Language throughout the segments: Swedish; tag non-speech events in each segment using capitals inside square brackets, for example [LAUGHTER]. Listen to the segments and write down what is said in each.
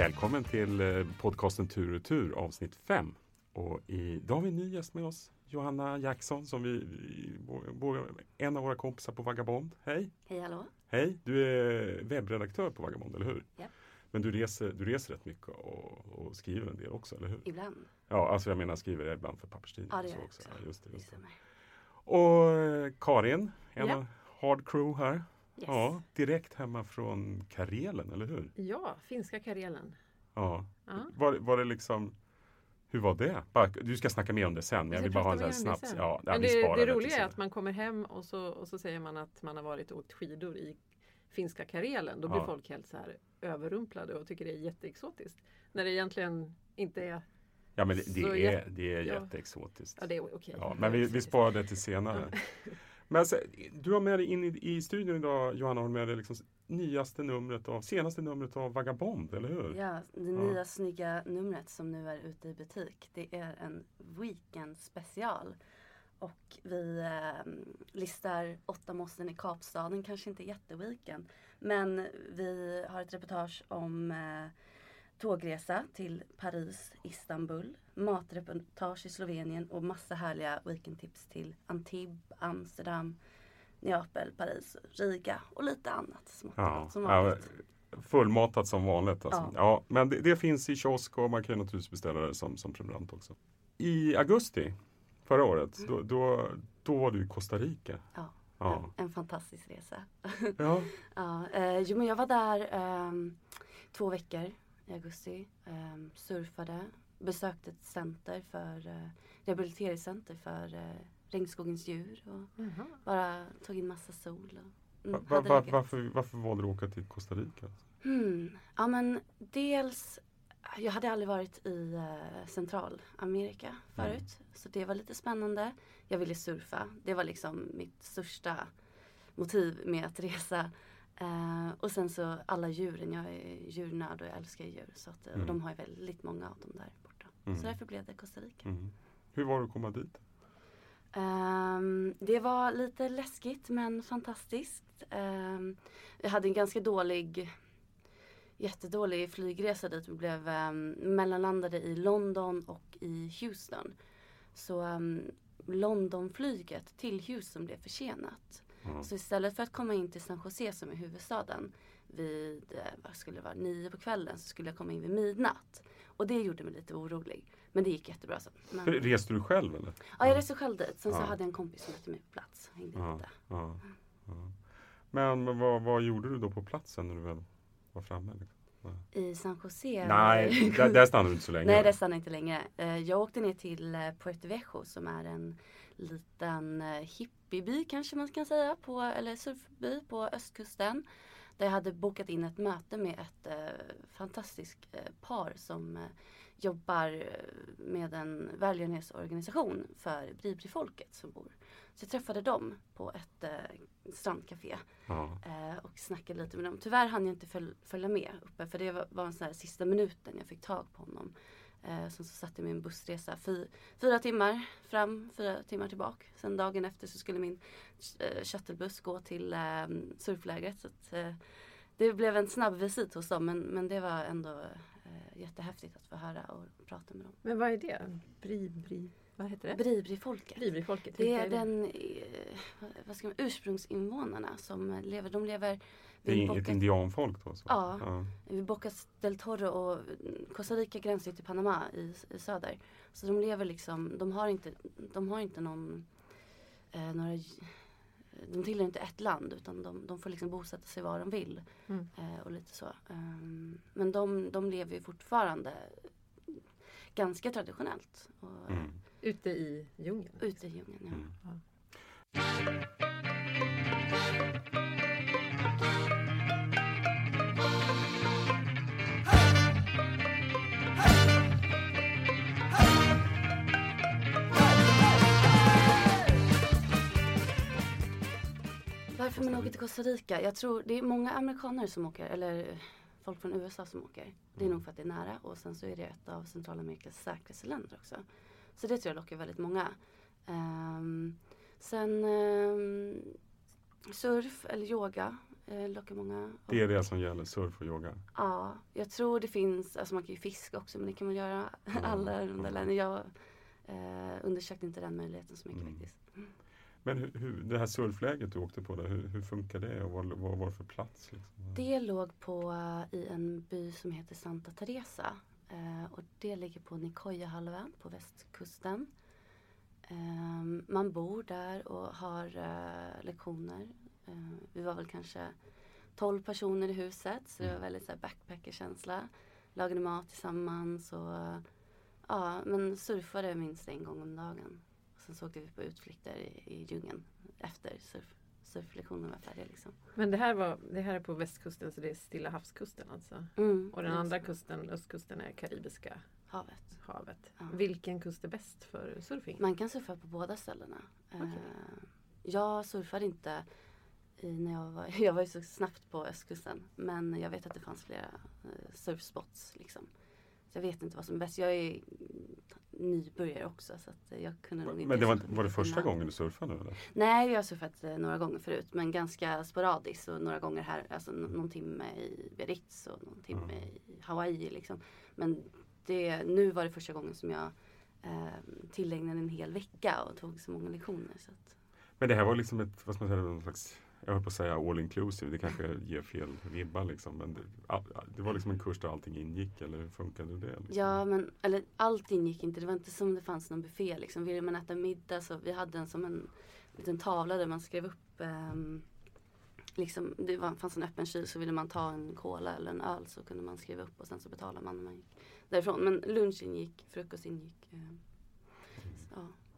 Välkommen till eh, podcasten Tur och Tur avsnitt 5. Och idag har vi en ny gäst med oss, Johanna Jackson, som vi, en av våra kompisar på Vagabond. Hej! Hej hallå! Hej! Du är webbredaktör på Vagabond, eller hur? Ja. Men du reser, du reser rätt mycket och, och skriver en del också, eller hur? Ibland. Ja, alltså jag menar skriver ibland för papperstidningar. Ja, det gör jag också. också. Ja, just det, just det. Och eh, Karin, en Ja. Hard Crew här. Yes. Ja, direkt hemma från Karelen, eller hur? Ja, finska Karelen. Ja. Ja. Var, var det liksom hur var det? Bara, du ska snacka mer om det sen, men jag vill bara ha en sån det snabb... Ja, ja, Men det, det till roliga är att man kommer hem och så, och så säger man att man har varit och åkt skidor i finska Karelen. Då blir Ja. folk helt så här överrumplade och tycker det är jätteexotiskt. När det egentligen inte är, Ja, men det, det är, det är ja. jätteexotiskt. ja det är okej. Ja, men vi, vi sparar det till [LAUGHS] senare. Men alltså, du har med dig in i, i studion idag, Johanna, har med dig liksom nyaste numret av, senaste numret av Vagabond, eller hur? Ja, det Ja. nya snygga numret som nu är ute i butik. Det är en weekend special. Och vi eh, listar åtta måsten i Kapstaden, kanske inte jätteweekend. Men vi har ett reportage om eh, tågresa till Paris, Istanbul, matreportage i Slovenien och massa härliga weekendtips till Antibes, Amsterdam, Neapel, Paris, Riga och lite annat smått Ja, som ja, vanligt. fullmatat som vanligt. Alltså. Ja. Ja. men det, det finns i kiosk och man kan naturligtvis beställa det som, som prenumerant också. I augusti förra året, då, då, då var du i Costa Rica. Ja. Ja. En, en fantastisk resa. Ja. [LAUGHS] ja, eh, jo, men jag var där ehm, två veckor i augusti. ehm, surfade, besökte ett center för eh, rehabiliteringscenter för eh, regnskogens djur och Jaha. bara tog in massa sol. Och, mm, Va, va, va, varför, varför valde du att åka till Costa Rica? Hmm. Ja men dels, jag hade aldrig varit i eh, Centralamerika förut. Så det var lite spännande. Jag ville surfa. Det var liksom mitt största motiv med att resa. Eh, och sen så alla djuren. Jag är djurnörd och jag älskar djur. Så att, eh, Mm. och de har ju väldigt många av dem där borta. Mm. Så därför blev det Costa Rica. Mm. Hur var det att komma dit? Ehm, det var lite läskigt men fantastiskt. Um, jag hade en ganska dålig, jättedålig flygresa dit. Vi blev um, mellanlandade i London och i Houston. Så um, Londonflyget till Houston blev försenat. Ja. Så istället för att komma in till San Jose som är huvudstaden vid, eh, vad skulle det vara, nio på kvällen så skulle jag komma in vid midnatt. Och det gjorde mig lite orolig. Men det gick jättebra sen. Men, Reste du själv eller? ja, jag reste själv dit. Sen så Ja. hade jag en kompis som mötte mig på plats. Hängde Ja, lite. ja, ja. Men, men vad, vad gjorde du då på platsen när du väl var framme? Liksom? I San Jose. Nej, där, där stannade du inte så länge. Nej, det stannade inte länge. Eh, Jag åkte ner till eh, Puerto Viejo som är en liten eh, hippieby kanske man kan säga, på, eller surfby på östkusten. Där jag hade bokat in ett möte med ett eh, fantastiskt eh, par som eh, jobbar eh, med en välgörenhetsorganisation för Bribri-folket som bor. Så jag träffade dem på ett eh, strandcafé Ja. eh, och snackade lite med dem. Tyvärr hann jag inte föl- följa med uppe för det var, var en sån här sista minuten jag fick tag på honom. Eh, sen så satt jag en bussresa fy, fyra timmar fram, fyra timmar tillbaka. Sen dagen efter så skulle min eh, shuttlebuss gå till eh, surflägret. Så att, eh, det blev en snabb visit hos dem men, men det var ändå eh, jättehäftigt att få höra och prata med dem. Men vad är det? Bri, bri, vad heter det? Bribri-folket. Bribri-folket. Det vilka är den eh, vad ska man, ursprungsinvånarna som lever. De lever Det är Bocas, indianfolk då? Så. Ja. ja. vid Bocas del Toro och Costa Rica gränsar till Panama i, i söder. Så de lever liksom, de har inte, de har inte någon, eh, några, de tillhör inte ett land utan de, de får liksom bosätta sig var de vill. Mm. Eh, och lite så. Ehm, men de, de lever ju fortfarande ganska traditionellt. Och, Mm. Ute i djungeln. Ute i djungeln, ja. Mm. Ja. Varför man åker till Costa Rica? Jag tror det är många amerikaner som åker, eller folk från USA som åker. Det är nog för att det är nära och sen så är det ett av Centralamerikas säkraste länder också. Så det tror jag lockar väldigt många. Ehm, sen ehm, surf eller yoga eh, lockar många. Det är det som gäller, surf och yoga? Ja, jag tror det finns, alltså man kan ju fiska också men det kan man göra [LAUGHS] Mm. alla de där Mm. länderna. Jag eh, undersökte inte den möjligheten så mycket Mm. faktiskt. Men hur, hur, det här surfläget du åkte på, där, hur, hur funkar det och vad, vad var det för plats? Liksom? Det låg på eh, i en by som heter Santa Teresa. Eh, och det ligger på Nicoya-halvön på västkusten. Ehm, man bor där och har eh, lektioner. Eh, vi var väl kanske 12 personer i huset så det var Mm. väldigt så här backpackerkänsla. Lagade mat tillsammans och eh, ja, men surfade minst en gång om dagen. Sen så åkte vi på utflykter i, i djungeln efter surf, surflektionen var färdig. Liksom. Men det här, var, det här är på västkusten så det är Stilla havskusten alltså? Mm, Och den andra kusten, östkusten är Karibiska Havet. havet. Ja. Vilken kust är bäst för surfing? Man kan surfa på båda ställena. Okej. Eh, jag surfade inte när jag var, [LAUGHS] jag var ju så snabbt på östkusten. Men jag vet att det fanns flera eh, surfspots liksom. Så jag vet inte vad som är bäst. Jag är nybörjare också så att jag kunde nog inte Men det var, var det första gången du surfade nu eller? Nej, jag har surfat eh, några gånger förut men ganska sporadiskt och några gånger här, alltså någon timme i Biarritz och någon timme Mm. i Hawaii liksom. Men det, nu var det första gången som jag eh, tillägnade en hel vecka och tog så många lektioner. Så att, Men det här var liksom ett, vad ska man säga, någon slags, jag höll på att säga all inclusive, det kanske ger fel vibbar liksom. Men det, det var liksom en kurs där allting ingick eller hur funkade det? Liksom? ja, men eller allt ingick inte. Det var inte som det fanns någon buffé liksom. Ville man äta middag så vi hade en som en liten tavla där man skrev upp um, Liksom, det var, fanns en öppen kyl så ville man ta en cola eller en öl så kunde man skriva upp och sen så betalade man när man gick därifrån. Men lunch ingick, frukost ingick. Um. Ehm,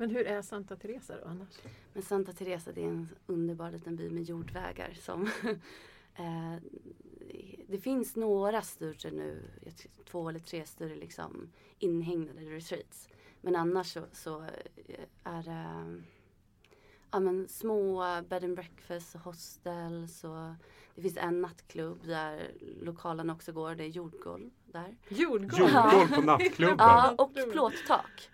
men hur är Santa Teresa då annars? Men Santa Teresa det är en underbar liten by med jordvägar som [LAUGHS] eh, Det finns några större nu, två eller tre större liksom inhägnade retreats. Men annars så, så eh, är det ja, men små bed and breakfast och hostels och det finns en nattklubb där lokalerna också går. Det är jordgolv där. Jordgolv! Jordgolv på [LAUGHS] nattklubben! Ja, och plåttak.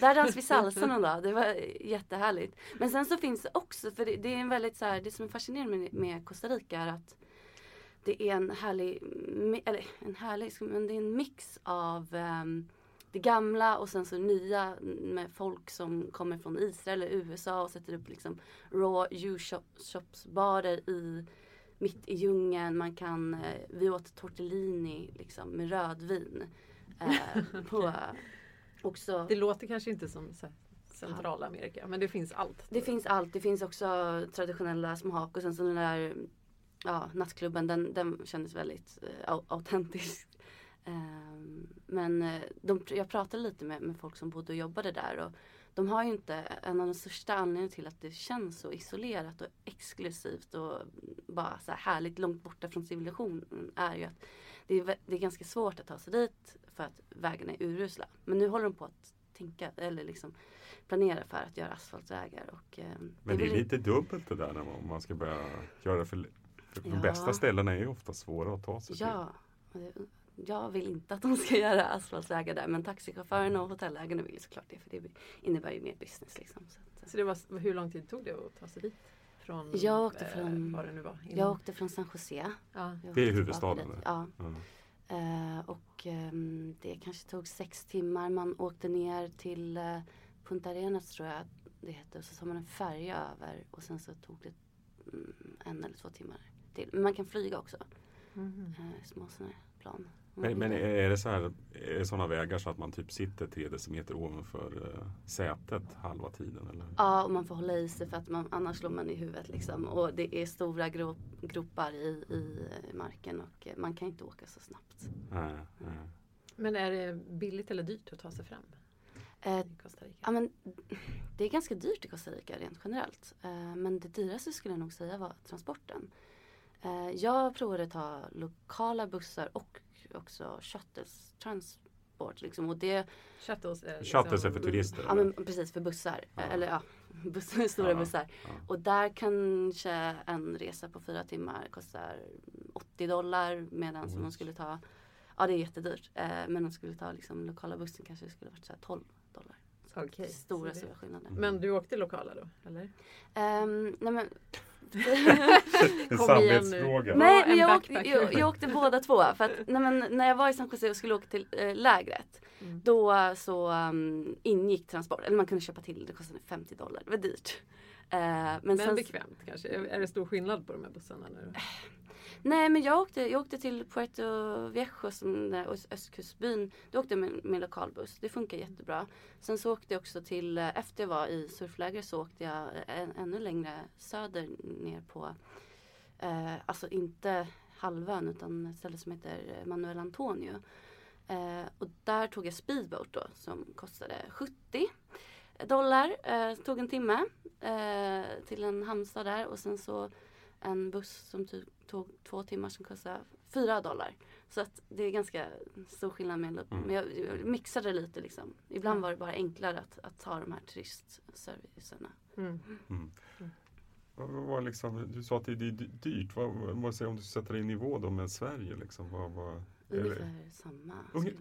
Där dansade vi salsa någon dag. Det var jättehärligt. Men sen så finns det också, för det, det är en väldigt så här, det som är fascinerande med, med Costa Rica är att det är en härlig, eller en härlig, men det är en mix av ehm, det gamla och sen så nya med folk som kommer från Israel eller USA och sätter upp liksom raw U-shops barer i mitt i djungeln. Man kan, eh, vi åt tortellini liksom med rödvin. Eh, [LAUGHS] på, också, Det låter kanske inte som så Centralamerika men det finns allt. det finns allt. Det finns också traditionella små hak och sen så den där ja, nattklubben den, den kändes väldigt au- autentisk. [LAUGHS] Ehm, men eh, de, jag pratade lite med, med folk som bodde och jobbade där och de har ju inte, en av de största anledningarna till att det känns så isolerat och exklusivt och bara så här härligt långt borta från civilisationen är ju att det är, det är ganska svårt att ta sig dit för att vägarna är urusla. Men nu håller de på att tänka eller liksom planera för att göra asfaltvägar. Och, eh, Men det är väl- lite dubbelt det där om man ska börja göra för, för de Ja. bästa ställena är ju ofta svåra att ta sig till. Ja, det- jag vill inte att de ska [LAUGHS] göra asfaltvägar där men taxichaufförerna och hotellägarna vill såklart det för det innebär ju mer business. Liksom. Så att, Så det var, hur lång tid tog det att ta sig dit? Från, Jag åkte eh, från- Var det nu var? Innan- jag åkte från San Jose. ja. Det är åkte huvudstaden? Ja. Ja. Eh, och ehm, det kanske tog sex timmar. Man åkte ner till eh, Punta Arenas tror jag det hette. Och så tar man en färja över och sen så tog det mm, en eller två timmar till. Men man kan flyga också. Mhm. Eh, små sådana här plan. Men, men är det så här, är det sådana vägar så att man typ sitter tre decimeter ovanför eh, sätet halva tiden? Eller? Ja, och man får hålla i sig för att man, annars slår man i huvudet liksom. Och det är stora gro gropar i, i marken och eh, man kan inte åka så snabbt. Nej, nej. Men är det billigt eller dyrt att ta sig fram Eh, i Costa Rica? ja, men, det är ganska dyrt i Costa Rica rent generellt. Eh, men det dyraste skulle jag nog säga var transporten. Eh, jag provade att ta lokala bussar och också shuttles transport. Liksom, och det, Shuttles är, Shuttles är för turister? ja, men precis för bussar. Ja. Eller ja, [LAUGHS] bussar, stora Ja, bussar. ja. Och där kanske en resa på fyra timmar kostar 80 dollar medan som Oj. de skulle ta Ja det är jättedyrt. Eh, men de skulle ta liksom lokala bussen kanske det skulle varit så här 12 dollar. Okej, stora så det- stora skillnader. Men du åkte lokala då? Eller? Ehm, nej men [LAUGHS] [LAUGHS] En samvetsfråga. Nej, en men jag, åkte, jag, jag åkte båda två. För att, nej, men, när jag var i San Jose och skulle åka till eh, lägret. Mm. Då så um, ingick transport. Eller man kunde köpa till det. kostade 50 dollar. Det var dyrt. Eh, men Men sen, bekvämt kanske. Är är det stor skillnad på de här bussarna nu? Nej men jag åkte, jag åkte till Puerto Viejo, som den där östkustbyn. Då åkte jag med, med lokalbuss. Det funkar jättebra. Sen så åkte jag också till, eh, efter jag var i surfläger så åkte jag eh, en, ännu längre söder ner på, eh, alltså inte halvön utan ett ställe som heter Manuel Antonio. Eh, och där tog jag speedboat då som kostade 70 dollar. Eh, tog en timme eh, till en hamnstad där och sen så en buss som typ tog två timmar som kostade 4 dollar. Så att det är ganska stor skillnad med Mm. Men jag, jag mixade lite liksom. Ibland var det bara enklare att, att ta de här turistservicerna. Mm. Mm. Vad, vad var liksom, du sa att det är dy- dyrt. Vad, vad, vad säger om du sätter det i nivå då med Sverige? Liksom? Vad, vad, är det, Ungefär samma. Unge-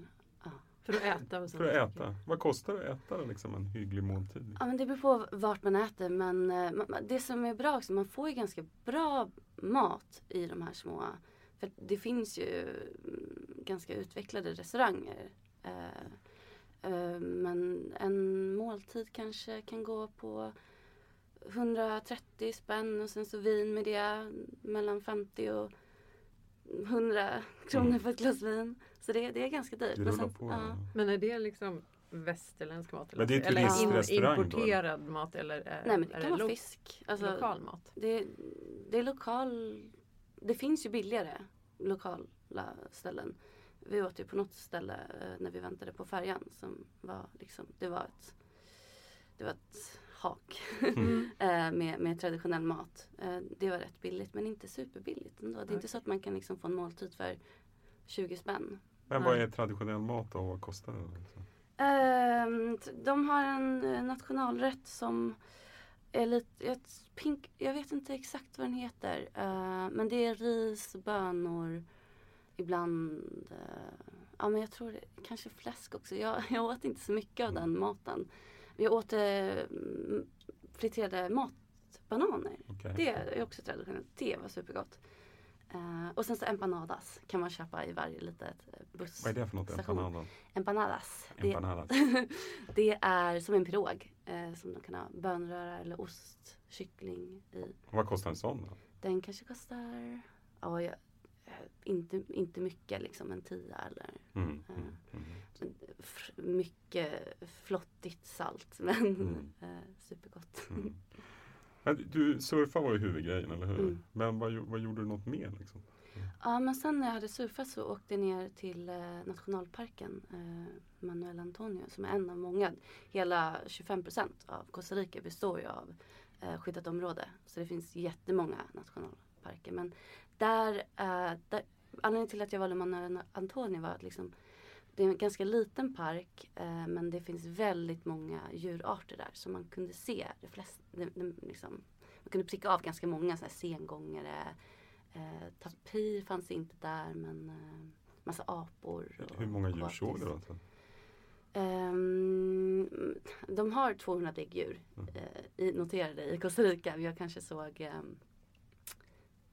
För att äta och för att äta? Vad kostar det att äta liksom, en hygglig måltid? Ja men det beror på vart man äter men eh, det som är bra också, man får ju ganska bra mat i de här små. För det finns ju mm, ganska utvecklade restauranger. Eh, eh, men en måltid kanske kan gå på 130 spänn och sen så vin med det mellan 50 och 100 kronor Mm. för ett glas vin. Så det, det är ganska dyrt. Det Men sen- på. ja. Men är det liksom västerländsk mat? Men det är eller in, turistrestaurang då, importerad mat eller är, Nej men det kan vara lo- fisk. Alltså, lokal mat? Det, det är lokal... Det finns ju billigare lokala ställen. Vi åt ju på något ställe eh, när vi väntade på färjan som var liksom, det var ett, det var ett hak Mm. [LAUGHS] eh, med, med traditionell mat. Eh, Det var rätt billigt men inte superbilligt ändå. Det är inte Okej. så att man kan liksom få en måltid för 20 spänn. Men vad är traditionell mat och Vad kostar det? Liksom? Ehm, De har en eh, nationalrätt som är lite, jag, pink, jag vet inte exakt vad den heter. men det är ris, bönor, ibland, ja men jag tror det, kanske fläsk också. Jag, [LAUGHS] jag åt inte så mycket av den maten. Vi åt eh, friterade matbananer. Okej. Det är också traditionellt. Det var supergott. Eh, och sen så empanadas kan man köpa i varje litet eh, buss. Vad är det för något? station. Empanada? Empanadas. Det, Empanadas. [LAUGHS] det är som en pirog. Eh, som de kan ha bönröra eller ost, kyckling i. Vad kostar en sån då? Den kanske kostar, ja, jag, inte, inte mycket liksom en tia eller Mm. Mm. Eh. Mm. men f- mycket flottigt salt [LAUGHS] men Mm. eh, supergott. Mm. Men du, surfa var ju huvudgrejen, eller hur? Mm. Men vad, vad gjorde du något mer? Liksom? Ja men sen när jag hade surfat så åkte jag ner till eh, nationalparken eh, Manuel Antonio som är en av många. Hela 25% av Costa Rica består ju av eh, skyddat område. Så det finns jättemånga nationalparker. Men där, eh, där anledningen till att jag valde Manuel Antonio var att liksom, det är en ganska liten park eh, men det finns väldigt många djurarter där. Så man kunde se det flesta, det, det, liksom, man kunde pricka av ganska många så här sengångare, Eh, tapir fanns inte där men eh, massa apor. Och Hur många djur såg du? Så- Ehm, de har 200 däggdjur Mm. i, noterade i Costa Rica. Jag kanske såg um,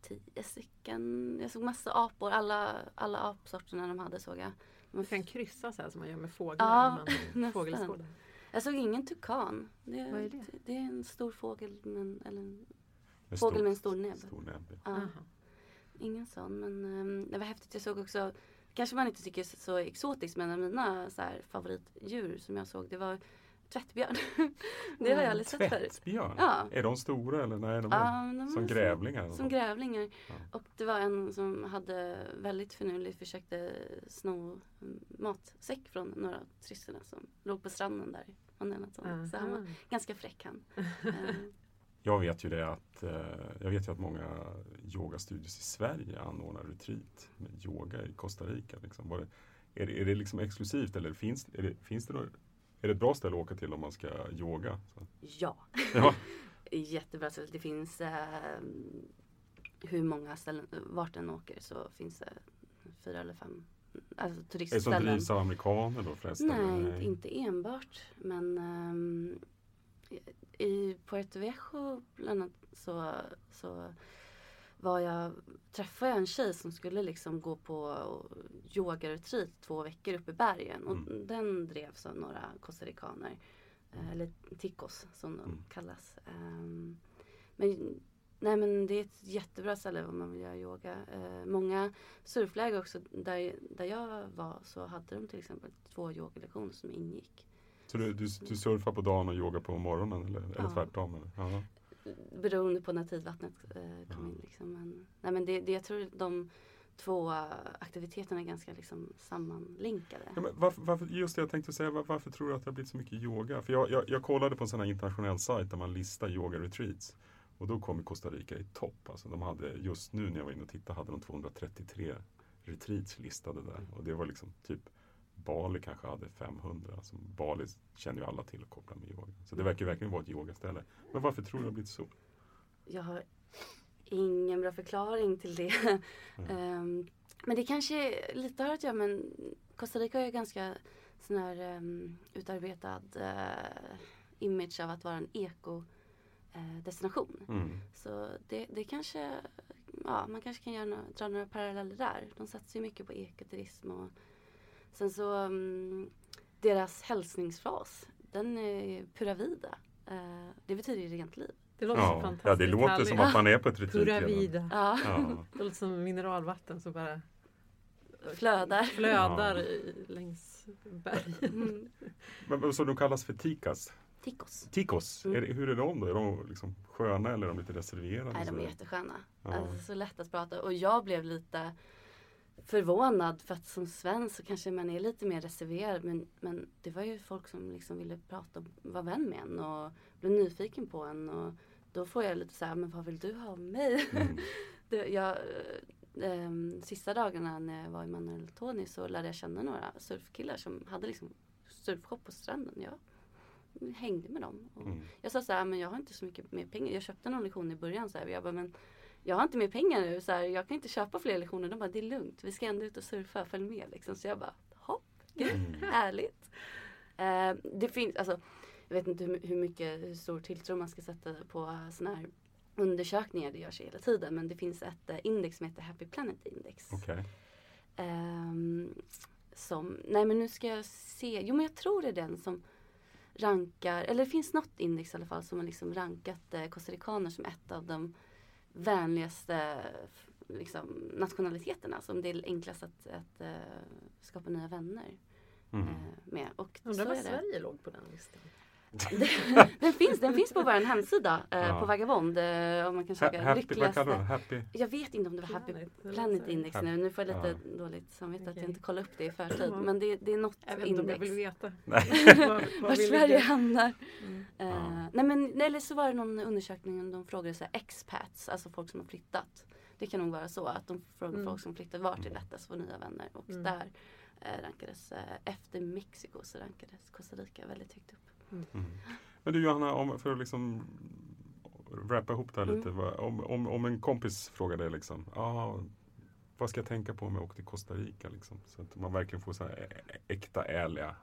10 stycken. Jag såg massa apor. Alla, alla apsorterna de hade såg jag. Man kan kryssa så här som man gör med fåglar. Ja, [LAUGHS] fågelskådar. Jag såg ingen tukan. Det, Vad är det? det är en stor fågel men, eller en med fågel stor- med en stor näbb. Stor näbb. ja. Ingen sån men ehm, det var häftigt. Jag såg också, kanske man inte tycker är så exotiskt men en av mina så här, favoritdjur som jag såg det var tvättbjörn. [LAUGHS] det har jag aldrig sett förut. Tvättbjörn? Ja. Är de stora eller nej? De är Ja, de som grävlingar? Som grävlingar. Ja. Och det var en som hade väldigt finurligt försökte sno en matsäck från några av turisterna som låg på stranden där. Så han var ganska fräck han. [LAUGHS] Eh, Jag vet ju det att eh, jag vet ju att många yogastudios i Sverige anordnar retreat med yoga i Costa Rica. Liksom. Var det, är, det, är det liksom exklusivt eller finns, det, finns det något, är det ett bra ställe att åka till om man ska yoga? Så. ja. Ja. [LAUGHS] Jättebra ställe. Det finns eh, hur många ställen, vart den åker så finns det fyra eller fem alltså Är det som turistställen. drivs av amerikaner då förresten? Nej, eller? inte- enbart. Men ehm, I Puerto Viejo bland annat så, så var jag, träffade jag en tjej som skulle liksom gå på yogaretreat två veckor uppe i bergen. Och Mm. den drevs av några costaricaner. eh, Eller ticos som de Mm. kallas. Ehm, men, nej men det är ett jättebra ställe om man vill göra yoga. Eh, många surfläger också, där, där jag var så hade de till exempel två yogalektioner som ingick. Så du, du, du surfar på dagen och yogar på morgonen eller, eller Ja. tvärtom? Eller? Beroende på när tidvattnet eh, kom in. Liksom. Men, nej, men det, det, jag tror de två aktiviteterna är ganska liksom, sammanlänkade. Ja, men varför, varför, just det jag tänkte säga, var, varför tror du att det har blivit så mycket yoga? För jag, jag, jag kollade på en sån här internationell sajt där man listar yoga-retreats. Och då kom Costa Rica i topp. Alltså de hade, just nu när jag var inne och tittade hade de 233 retreats listade där. Och det var liksom typ Bali kanske hade 500. Alltså Bali känner ju alla till och kopplar med yoga. Så det verkar ju verkligen vara ett yogaställe. Men varför tror du det har blivit så? Jag har ingen bra förklaring till det. Mm. [LAUGHS] Ehm, men det kanske lite har att göra med Costa Rica har ju ganska sån här um, utarbetad eh, image av att vara en eko eh, destination. Mm. Så det, det kanske, ja man kanske kan göra dra några paralleller där. De satsar ju mycket på ekoturism och sen så mm, deras hälsningsfras, den är pura vida. Eh, det betyder ju rent liv. Det låter så Ja, fantastiskt ja, det låter härligt. som att man är på ett retreat. Pura redan. vida. Ja, Ja. [LAUGHS] Det låter som mineralvatten som bara flödar. flödar Ja. i, längs bergen. Mm. [LAUGHS] Men så de kallas för tikas? Ticos. Tikos, Mm. är det, hur är de då? Är de liksom sköna eller är de lite reserverade? Nej, de är jättesköna. Ja. Alltså, så lätt att prata. Och jag blev lite förvånad för att som svensk så kanske man är lite mer reserverad. Men, men det var ju folk som liksom ville prata och vara vän med en och blev nyfiken på en. Och då får jag lite så här, men vad vill du ha av mig? Mm. [LAUGHS] jag, eh, sista dagarna när jag var i Manuel Tony så lärde jag känna några surfkillar som hade liksom surfshop på stranden. Jag hängde med dem. Och Mm. jag sa så här, men jag har inte så mycket mer pengar. Jag köpte någon lektion i början så här, jag bara, men jag har inte mer pengar nu. Så här, jag kan inte köpa fler lektioner. De bara, det är lugnt. Vi ska ändå ut och surfa. Följ med liksom. Så jag bara, hopp, gud, [LAUGHS] Mm. härligt. Eh, det finns, alltså, jag vet inte hur, hur mycket, hur stor tilltro man ska sätta på sådana här undersökningar. Det görs hela tiden. Men det finns ett eh, index som heter Happy Planet Index. Okej. Ehm, som, nej men nu ska jag se, jo men jag tror det är den som rankar, eller det finns något index i alla fall som har liksom rankat eh, costaricaner som ett av de vänligaste f- liksom, nationaliteterna. Som det är enklast att, att eh, skapa nya vänner Mm. eh, med. Och Undrar det. Sverige låg på den listan. Den, finns, den finns på vår hemsida eh, Ja. på Vagabond. Eh, om man kan Ha- söka happy, vad lyckligaste. kallar du det? Happy? Jag vet inte om det var Happy Planet, det. Index Happy- nu. Nu får jag lite Ja. dåligt samvete att jag inte kollade upp det i förtid. Men det, det är något Jag vet inte om jag index. vill veta. [LAUGHS] Var- var Var vi Sverige hamnar. Mm. Eh, Ja. nej men eller så var det någon undersökning de frågade så här, expats, alltså folk som har flyttat. Det kan nog vara så att de frågar Mm. folk som flyttat vart är Mm. lättast att få nya vänner. Och Mm. där eh, rankades, eh, efter Mexiko så rankades Costa Rica väldigt högt upp. Mm. Men du Johanna, om, för att liksom wrappa ihop det här Mm. lite. vad- Om, om, om en kompis frågar dig liksom, ah, vad ska jag tänka på om jag åker till Costa Rica? Liksom? Så att man verkligen får så här äkta, ärliga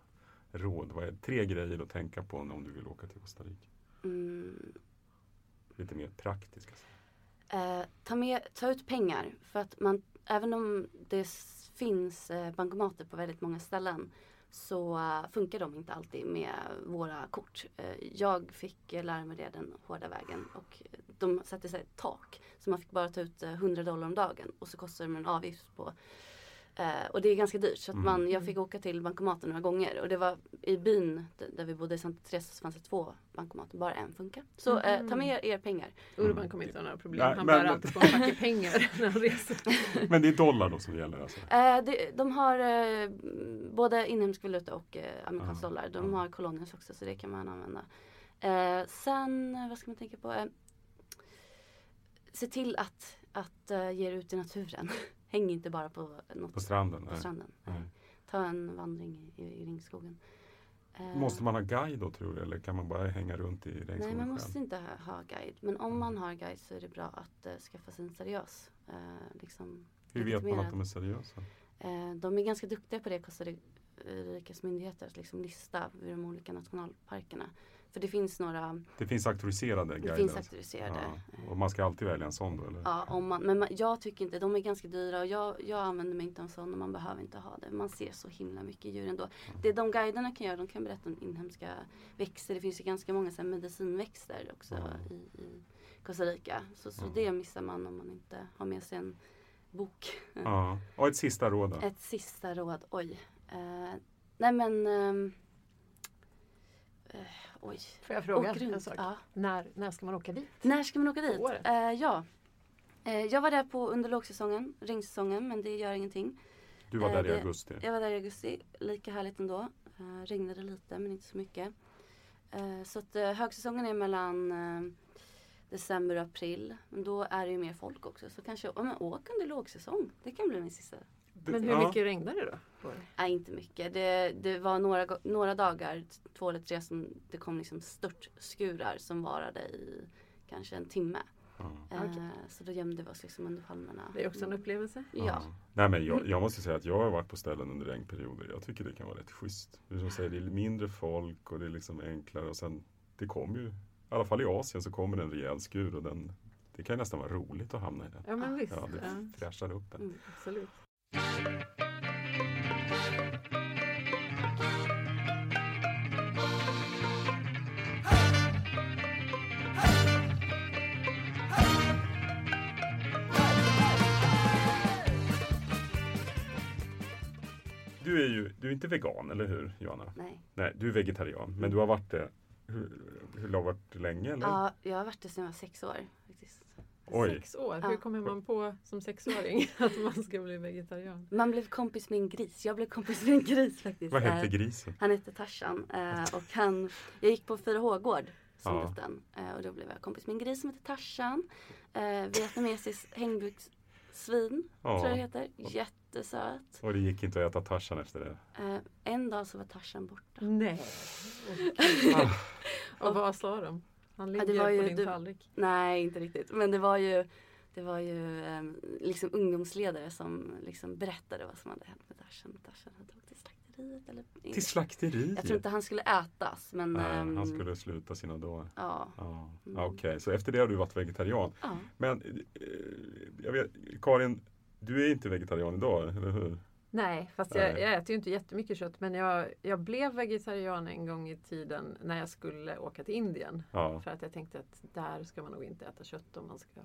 råd. Vad är tre grejer att tänka på om du vill åka till Costa Rica? Mm. Lite mer praktiska. Eh, ta, med, ta ut pengar för att man, även om det finns eh, bankomater på väldigt många ställen så eh, funkar de inte alltid med våra kort. Eh, jag fick lära mig det den hårda vägen och de satte sig ett tak. Så man fick bara ta ut eh, 100 dollar om dagen och så kostar det en avgift på Eh, och det är ganska dyrt så att Mm. man, jag fick åka till bankomaten några gånger och det var i byn där vi bodde i Santa Teresa så fanns det två bankomater, bara en funkar. Så eh, ta med er, er pengar. Urban kommer inte ha några problem. Nej, Han men- bär alltid på en packe pengar när han reser. [LAUGHS] Men det är dollar då som gäller alltså? Eh, det, de har eh, både inhemsk valuta och eh, amerikansk Ja, dollar. De ja. har koloniers också så det kan man använda. Eh, sen, eh, vad ska man tänka på? Eh, se till att, att eh, ge er ut i naturen. [LAUGHS] Häng inte bara på något På stranden? på Nej. stranden. Nej. Ta en vandring i, i regnskogen. Eh, Måste man ha guide då tror du? Eller kan man bara hänga runt i regnskogen Nej, man själv? måste inte ha, ha guide. Men om man har guide så är det bra att eh, skaffa sig en seriös. Eh, liksom, Hur vet man att de är seriösa? Eh, de är ganska duktiga på det, Costa Ri- rikes myndigheter att liksom lista vid de olika nationalparkerna. För det finns några, Det finns auktoriserade det guider. finns auktoriserade. ja. Och man ska alltid välja en sån då eller? Ja, om man, men man, jag tycker inte, de är ganska dyra och jag, jag använder mig inte av sådana, man behöver inte ha det. Man ser så himla mycket djur ändå. Det de guiderna kan göra, de kan berätta om inhemska växter. Det finns ju ganska många så medicinväxter också Ja. i, i Costa Rica. Så, så Ja. det missar man om man inte har med sig en bok. Ja. Och ett sista råd då? Ett sista råd, oj. Eh, nej men ehm, eh, Oj. Får jag fråga en sak? Ja. När, när ska man åka dit? När ska man åka dit? Eh, ja. Eh, jag var där på under lågsäsongen, regnsäsongen, men det gör ingenting. Du var eh, där i det- augusti. Jag var där i augusti, lika härligt ändå. Eh, regnade lite men inte så mycket. Eh, så att eh, högsäsongen är mellan eh, december och april. Men då är det ju mer folk också. Så kanske, ja, men åk under lågsäsong. Det kan bli min sista. Men hur ja. mycket regnar det då? Nej inte mycket. Det, det var några, några dagar, två eller tre, som det kom liksom störtskurar som varade i kanske en timme. Ja. Eh, Okej. Så då gömde vi oss liksom under palmerna. Det är också en upplevelse. Ja. Nej men jag, jag måste säga att jag har varit på ställen under regnperioder. Jag tycker det kan vara rätt schysst. Det är som säger, det är mindre folk och det är liksom enklare och sen det kommer ju, i alla fall i Asien så kommer det en rejäl skur och den, det kan ju nästan vara roligt att hamna i den. Ja men visst. Ja, det Ja, fräschar upp en. Mm. absolut. Du är ju, du är inte vegan, eller hur Johanna? Nej. Nej, du är vegetarian, men du har varit det, hur, hur har varit länge eller? Ja, jag har varit det sedan jag var sex år. Faktiskt. Oj. Sex år, Ja. hur kommer man på som sexåring [LAUGHS] att man ska bli vegetarian? Man blev kompis med en gris. Jag blev kompis med en gris faktiskt. Vad hette Eh, grisen? Han hette Tarzan eh, och han, jag gick på 4H-gård som Ja. liten eh, och då blev jag kompis med en gris som heter Tarzan. Vietnamesiskt hängbyxsvin Ja. tror jag det heter. Jättesöt. Och det gick inte att äta Tarzan efter det? Eh, en dag så var Tarzan borta. Nej. Ah, [LAUGHS] Och vad sa de? Han Ja, det ligger var ju- på din det- tallrik. Nej, inte riktigt. Men det var ju, det var ju eh, liksom ungdomsledare som liksom berättade vad som hade hänt med Tarzan. Tarzan hade åkt till slakteriet. Eller, till slakteriet? jag tror inte han skulle ätas. Men, Nej, ehm, han skulle sluta sina dagar. ja, Ja, Mm. Okej, så efter det har du varit vegetarian. ja. Men eh, jag vet, Karin, du är inte vegetarian idag, eller hur? Nej, fast jag, jag äter ju inte jättemycket kött. Men jag, jag blev vegetarian en gång i tiden när jag skulle åka till Indien. Ja, För att jag tänkte att där ska man nog inte äta kött om man ska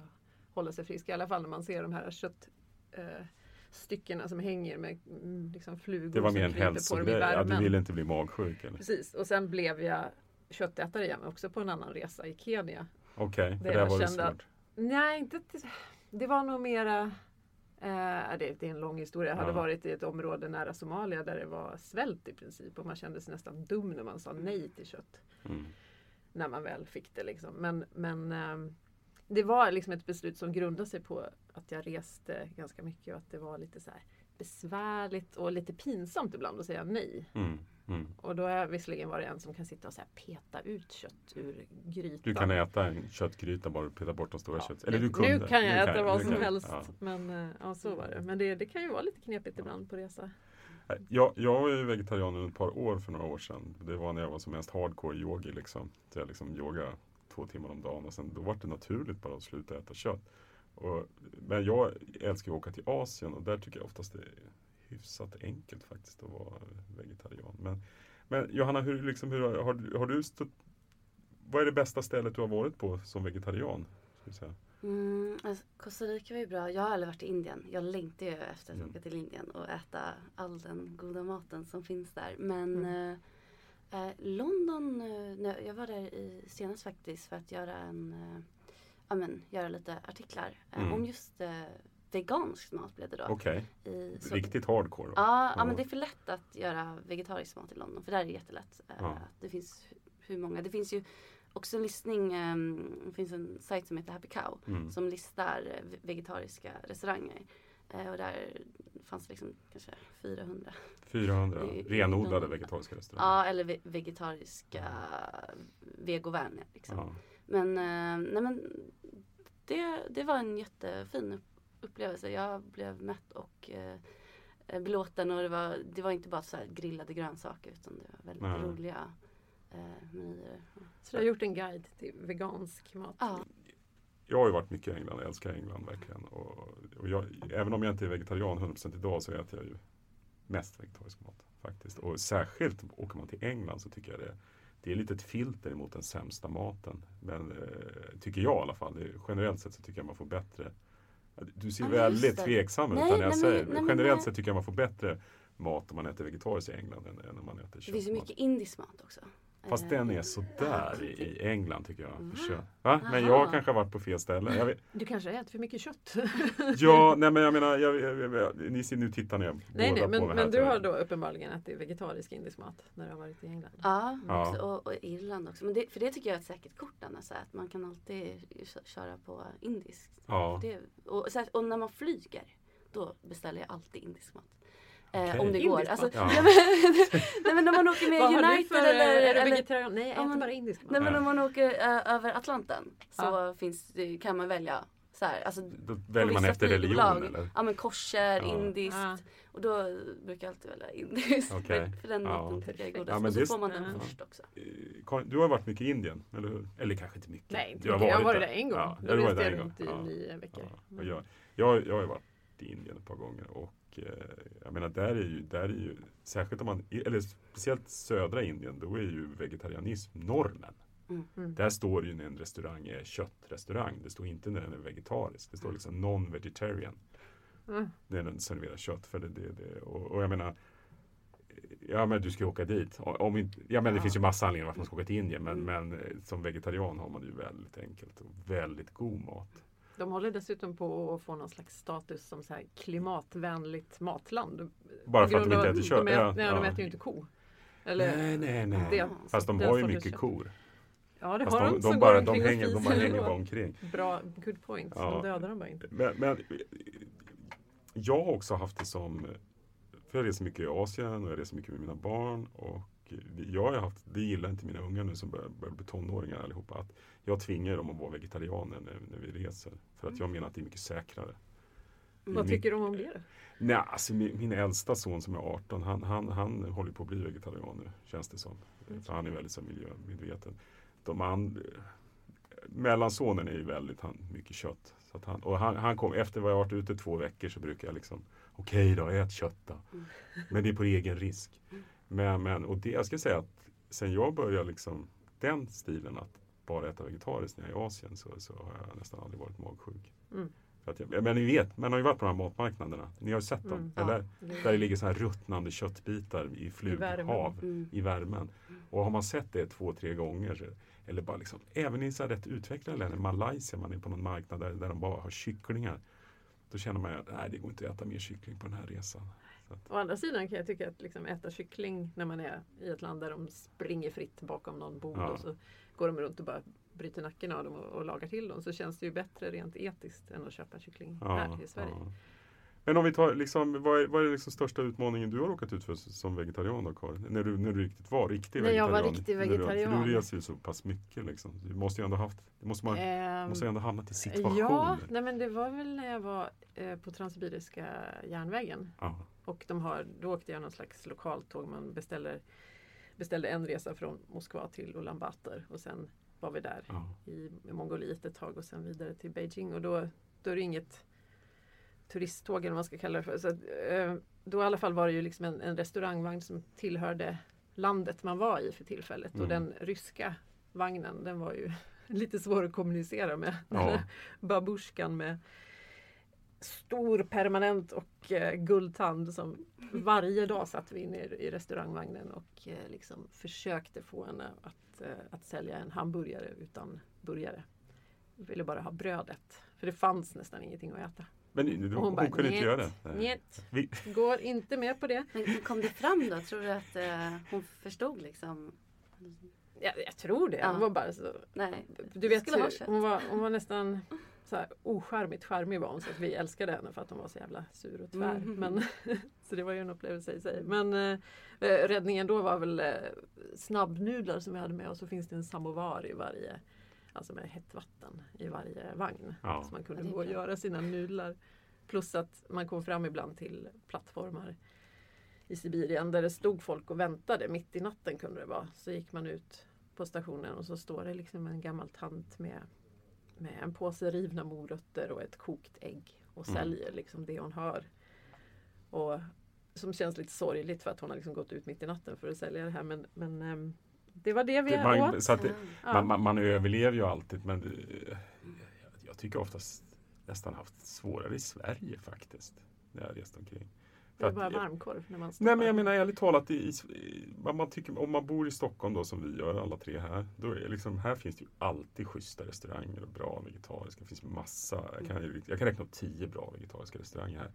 hålla sig frisk. I alla fall när man ser de här kött eh, styckena som hänger med mm, liksom flugor det var mer en hälsogrej. Ja, du ville inte bli magsjuk? eller? Precis, och sen blev jag köttätare igen också på en annan resa i Kenya. Okej, för Det jag var det svårt. Nej, inte, det var nog mera Eh, det, det är en lång historia. Jag hade Ja. varit i ett område nära Somalia där det var svält i princip och man kände sig nästan dum när man sa nej till kött. Mm. När man väl fick det. Liksom. Men, men ehm, det var liksom ett beslut som grundade sig på att jag reste ganska mycket och att det var lite så besvärligt och lite pinsamt ibland att säga nej. Mm. Mm. Och då har jag visserligen varit en som kan sitta och så peta ut kött ur grytan. Du kan äta en köttgryta bara och peta bort de stora Ja, kött. Eller nu, du kunde. nu kan jag Nu äta vad nu som kan- helst. ja. Men eh, ja, så var det. Men det, det kan ju vara lite knepigt ibland på resa. Jag, jag var ju vegetarian under ett par år för några år sedan. Det var när jag var som mest hardcore yogi liksom. Så jag liksom yoga två timmar om dagen och sen då var det naturligt bara att sluta äta kött. Och, men jag älskar att åka till Asien och där tycker jag oftast det är hyfsat enkelt faktiskt att vara vegetarian. Men, men Johanna, hur, liksom, hur, har, du- har du stött, vad är det bästa stället du har varit på som vegetarian? Ska? Mm, alltså, Costa Rica var ju bra. Jag har aldrig varit i Indien. Jag längtar ju efter att Mm. åka till Indien och äta all den goda maten som finns där. Men Mm. eh, eh, London, eh, jag var där i, senast faktiskt för att göra en, eh, ja men göra lite artiklar eh, Mm. om just eh, vegansk mat blev det då. Okej, I, så- riktigt hardcore. då. Ja, ja, men det är för lätt att göra vegetarisk mat i London för där är det jättelätt. Eh, Ja. Det finns hu- hur många, det finns ju också en listning, ehm, det finns en sajt som heter Happy Cow Mm. som listar eh, ve- vegetariska restauranger. Eh, och där fanns det liksom kanske 400. 400 [LAUGHS] I- i renodlade de- vegetariska restauranger. Ja, eller ve- vegetariska vegovänliga. Liksom. Ja. Men, nej, men det, det var en jättefin upp- upplevelse. Jag blev mätt och eh, belåten och det var, det var inte bara så här grillade grönsaker utan det var väldigt Nej. roliga eh, menyer. Så du har gjort en guide till vegansk mat? Ja. Jag har ju varit mycket i England, jag älskar England verkligen. Och, och jag, även om jag inte är vegetarian 100% idag så äter jag ju mest vegetarisk mat faktiskt. Och särskilt åker man till England så tycker jag det, det är lite ett filter mot den sämsta maten. Men eh, tycker jag i alla fall. Det, generellt sett så tycker jag man får bättre Du ser Ja, väldigt tveksam ut Nej, när nej, jag men- säger nej, Generellt nej. sett tycker jag man får bättre mat om man äter vegetariskt i England än, än om man äter Det finns ju mycket indisk mat också. Fast Eh, den är sådär i, i England tycker jag. Va? För kött. Va? Men jag Aha. kanske har varit på fel ställe. Jag vet, Du kanske äter för mycket kött? [LAUGHS] Ja, nej men jag menar, jag, jag, jag, ni ser, nu tittar ni nej, båda nej, på men, mig här, men du har då uppenbarligen ätit vegetarisk indisk mat när du har varit i England? Ja, Ja. Också, och, och Irland också. Men det, för det tycker jag är ett säkert kort Anna, så att man kan alltid kö- köra på indiskt. Ja. Det, och, och när man flyger, då beställer jag alltid indisk mat. Eh, Okej. om det går. Alltså? Ja. ja. men, [LAUGHS] nej men när man åker med United för, eller, är du vegetarian? Nej, jag Ja, äter bara indisk mat. Nej men Ja. om man åker eh, över Atlanten så Ja. finns kan man välja så här, alltså, Då väljer man vissa efter religion flygbolag, eller? Ja men kosher, Ja. indiskt. Ja. Och då brukar jag alltid välja indiskt. Okej. [LAUGHS] För den Ja. maten tycker jag är Ja, godast. men och så det- får man den Ja. först också. Eh, Karin, Du har varit mycket i Indien, eller hur? Eller kanske inte mycket? Nej, inte du har mycket. varit jag har varit där en gång. Ja, du har varit där jag en gång. runt i Ja. nio veckor. Ja, jag, jag, jag har ju varit i Indien ett par gånger och eh, jag menar där är ju, där är ju särskilt om man, eller speciellt södra Indien, då är ju vegetarianism normen. Mm. Mm. Där står ju när en restaurang är köttrestaurang. Det står inte när den är vegetarisk. Det står liksom non-vegetarian. Mm. när den serverar kött. För det, det, det. Och, och jag menar, ja men du ska ju åka dit. Om inte, ja men det Ja. finns ju massa anledningar varför man ska åka till Indien. Men, Mm. men eh, som vegetarian har man det ju väldigt enkelt och väldigt god mat. De håller dessutom på att få någon slags status som så här klimatvänligt matland. Bara för att de inte äter kött. De, Ja, nej, ja. de äter ju inte ko. Eller, nej, nej, nej. Det- Fast de har ju mycket kött. kor. Ja, det Fast har de, de, de, bara, de, hänger, de bara hänger bara omkring. Bra, good point. Ja. De dödar dem bara inte. Men, men jag har också haft det som, för jag reser mycket i Asien och jag reser mycket med mina barn. Och jag har haft, det gillar inte mina ungar nu som börjar, börjar bli tonåringar allihopa. Att jag tvingar dem att vara vegetarianer när, när vi reser. För att jag menar att det är mycket säkrare. Mm. Vad tycker de om det? Nej, alltså min, min äldsta son som är 18, han, han, han håller på att bli vegetarian nu, känns det som. För han är väldigt så, miljömedveten. De and, mellansonen är ju väldigt han, mycket kött. Så att han, och han, han kom, efter vad jag varit ute två veckor så brukar jag liksom Okej då, ät kött då. Mm. Men det är på egen risk. Men, men och det, jag ska säga att sen jag började liksom den stilen att bara äta vegetariskt när jag är i Asien så, så har jag nästan aldrig varit magsjuk. Mm. För att jag, men ni vet, man har ju varit på de här matmarknaderna. Ni har ju sett dem, Mm. Ja. eller? Där det ligger så här ruttnande köttbitar i flughav värmen. Mm. i värmen. Och har man sett det två, tre gånger eller bara liksom, även i så rätt utvecklade länder, Malaysia, man är på någon marknad där, där de bara har kycklingar. Då känner man att nej, det går inte att äta mer kyckling på den här resan. Att, Å andra sidan kan jag tycka att liksom äta kyckling när man är i ett land där de springer fritt bakom någon bod Ja. och så går de runt och bara bryter nacken av dem och, och lagar till dem så känns det ju bättre rent etiskt än att köpa kyckling här i Sverige. ja. Men om vi tar, liksom, vad är, vad är liksom största utmaningen du har råkat ut för som vegetarian då Karin? När du, när du riktigt var riktig När jag vegetarian? var riktig När du- vegetarian. För du reser ju så pass mycket liksom. Du måste ju ändå haft, det måste man, Ehm, måste ju ändå hamnat i situationer. Ja, nej men det var väl när jag var eh, på Transsibiriska järnvägen. Ja. Och de har, då åkte jag någon slags lokaltåg. Man beställer, beställde en resa från Moskva till Ulaanbaatar och sen var vi där Ja. i Mongoliet ett tag och sen vidare till Beijing. Och då, då är det inget turisttåg eller vad man ska kalla det för. Så att, eh, då i alla fall var det ju liksom en, en restaurangvagn som tillhörde landet man var i för tillfället. Mm. Och den ryska vagnen den var ju [LAUGHS] lite svår att kommunicera med. Ja. Babushkan med stor permanent och eh, guldtand som varje dag satt vi inne i, i restaurangvagnen och eh, liksom försökte få henne att, eh, att sälja en hamburgare utan burgare. Vi ville bara ha brödet. För det fanns nästan ingenting att äta. Men du, Och hon, bara, kunde inte "Njet, göra det? Nej. Njet, Vi, går inte med på det. Men kom det fram då? Tror du att eh, hon förstod liksom? Jag, jag tror det. Ja. Hon var bara så, Nej. du vet, hur- hon, var, hon var nästan så här ocharmigt charmig var hon så att vi älskade henne för att hon var så jävla sur och tvär. Mhm. Men, [LAUGHS] så det var ju en upplevelse i sig. Men eh, eh, räddningen då var väl eh, snabbnudlar som vi hade med och så finns det en samovar i varje Alltså med hett vatten i varje vagn. Ja. Så man kunde gå och göra sina nudlar Plus att man kom fram ibland till plattformar i Sibirien där det stod folk och väntade. Mitt i natten kunde det vara. Så gick man ut på stationen och så står det liksom en gammal tant med, med en påse rivna morötter och ett kokt ägg och Mm. säljer liksom det hon hör. Och som känns lite sorgligt för att hon har liksom gått ut mitt i natten för att sälja det här. Men, men ehm, det var det vi Det, man, åt. så att det, Ja. man, man, man överlever ju alltid men det, jag, jag tycker oftast nästan haft svårare i Sverige faktiskt. När jag rest omkring. Det är bara varmkorv när man Nej stoppar. men jag menar ärligt talat, i, i, man tycker, om man bor i Stockholm då som vi gör alla tre här. Då är liksom, här finns det ju alltid schyssta restauranger och bra vegetariska. Det finns massa, jag kan, jag kan räkna upp tio bra vegetariska restauranger här.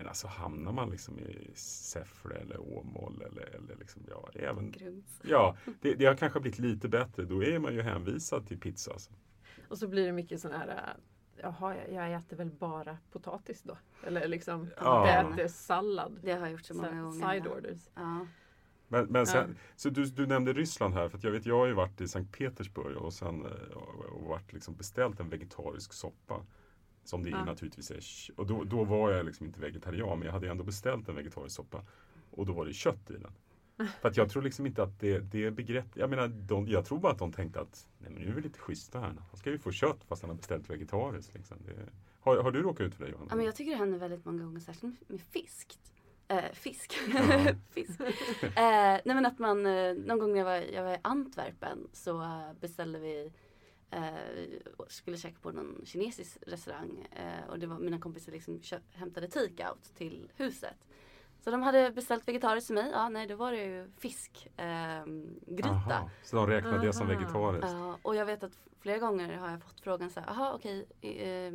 Men alltså hamnar man liksom i Säffle eller Åmål eller, eller liksom, ja, även Grums. Ja, det, det har kanske blivit lite bättre. Då är man ju hänvisad till pizza. Alltså. Och så blir det mycket sån här äh, Jaha, jag- äter väl bara potatis då? Eller liksom Ja. jag äter sallad. Det har jag gjort så många Så- gånger. Side orders. Ja. Men, men sen. Så du, du nämnde Ryssland här, för att jag vet jag har ju varit i Sankt Petersburg och sen eh, och, och varit liksom beställt en vegetarisk soppa. Som det Ja. naturligtvis är. Och då, då var jag liksom inte vegetarian, men jag hade ändå beställt en vegetarisk soppa. Och då var det kött i den. För att jag tror liksom inte att det, det begrepp, jag menar, de, jag tror bara att de tänkte att nej men nu är vi lite schyssta här. Han ska ju få kött fast han har beställt vegetariskt. Liksom. Det, har, har du råkat ut för det Johanna? Ja, men jag tycker det händer väldigt många gånger, särskilt med fisk. Eh, fisk. Ja. [LAUGHS] fisk. Eh, nej men att man, eh, någon gång när jag var, jag var i Antwerpen så eh, beställde vi eh, skulle käka på någon kinesisk restaurang eh, och det var mina kompisar liksom kö- hämtade take-out till huset. Så de hade beställt vegetariskt till mig, ja nej då var det ju fiskgryta. Eh, gryta. Aha, så de räknar det som Aha. vegetariskt? Ja, och jag vet att flera gånger har jag fått frågan så här, jaha okej, eh,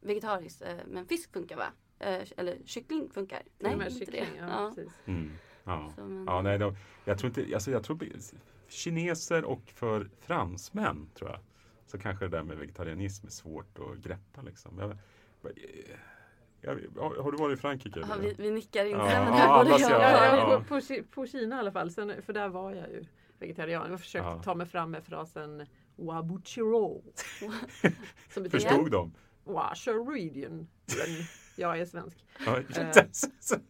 vegetariskt, eh, men fisk funkar va? Eh, eller kyckling funkar? Nej, med inte det. kyckling, Ja, Ja. precis. Mm. Ja. Så, men, Ja, nej, de, jag tror inte, alltså jag tror kineser och för fransmän tror jag. Så kanske det där med vegetarianism är svårt att greppa liksom. Jag, jag, har, har du varit i Frankrike? Ja, vi, vi nickar instämmande ja, jag Ja, ja, ja, ja. På, på, Ki- på Kina i alla fall, sen, för där var jag ju vegetarian. Jag försökte Ja. ta mig fram med frasen Wabuchiro. [LAUGHS] Som betyder Förstod de? Washeredian. Men jag är svensk. Ja, Eh,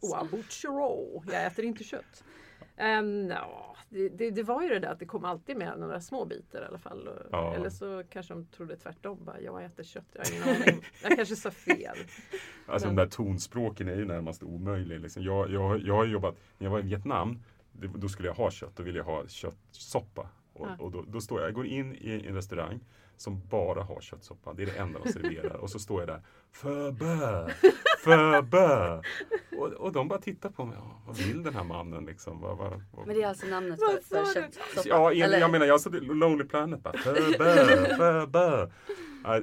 [LAUGHS] Wabuchiro. Jag äter inte kött. Um, ja, det, det, det var ju det där att det kom alltid med några små bitar i alla fall. Ja. Eller så kanske de trodde tvärtom. Bara, jag äter kött. Jag har ingen aning. Jag kanske sa fel. Alltså de Men- där tonspråken är ju närmast omöjliga. Liksom. Jag, jag, jag har jobbat, när jag var i Vietnam, det, då skulle jag ha kött. Då ville jag ha köttsoppa. Och, Ja. och då, då står jag, jag går in i en restaurang som bara har köttsoppa. Det är det enda de serverar. och så står jag där. Föbö! Föbö! Och, och de bara tittar på mig. "Ja, Vad vill den här mannen liksom? Vad, vad, vad? Men det är alltså namnet för, för köttsoppa? Ja, en, jag menar jag satt i Lonely Planet bara Föbö, [LAUGHS] föbö.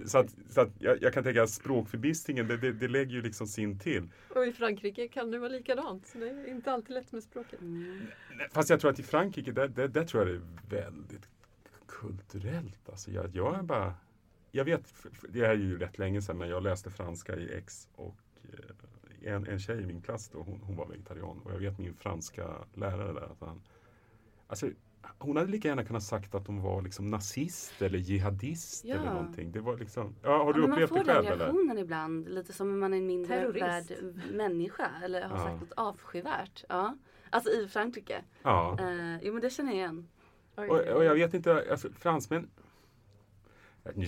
Så att, så att jag, jag kan tänka att språkförbistringen det, det, det lägger ju liksom sin till. Och i Frankrike kan det vara likadant. Så det är inte alltid lätt med språket. Mm. Fast jag tror att i Frankrike, där, där, där tror jag det är väldigt kulturellt. Alltså jag, jag är bara, jag vet, det är ju rätt länge sedan, men jag läste franska i X och eh, en, en tjej i min klass då, hon, hon var vegetarian och jag vet min franska lärare där att han, alltså hon hade lika gärna kunnat sagt att hon var liksom nazist eller jihadist Ja. eller någonting. Det var liksom, ja, har du Ja, upplevt man det får själv den eller? reaktionen ibland, lite som om man är en mindre Terrorist. värd människa eller har Ja. sagt något avskyvärt. Ja. Alltså i Frankrike. Ja. Eh, jo men det känner jag igen. Och, och jag vet inte, alltså, fransmän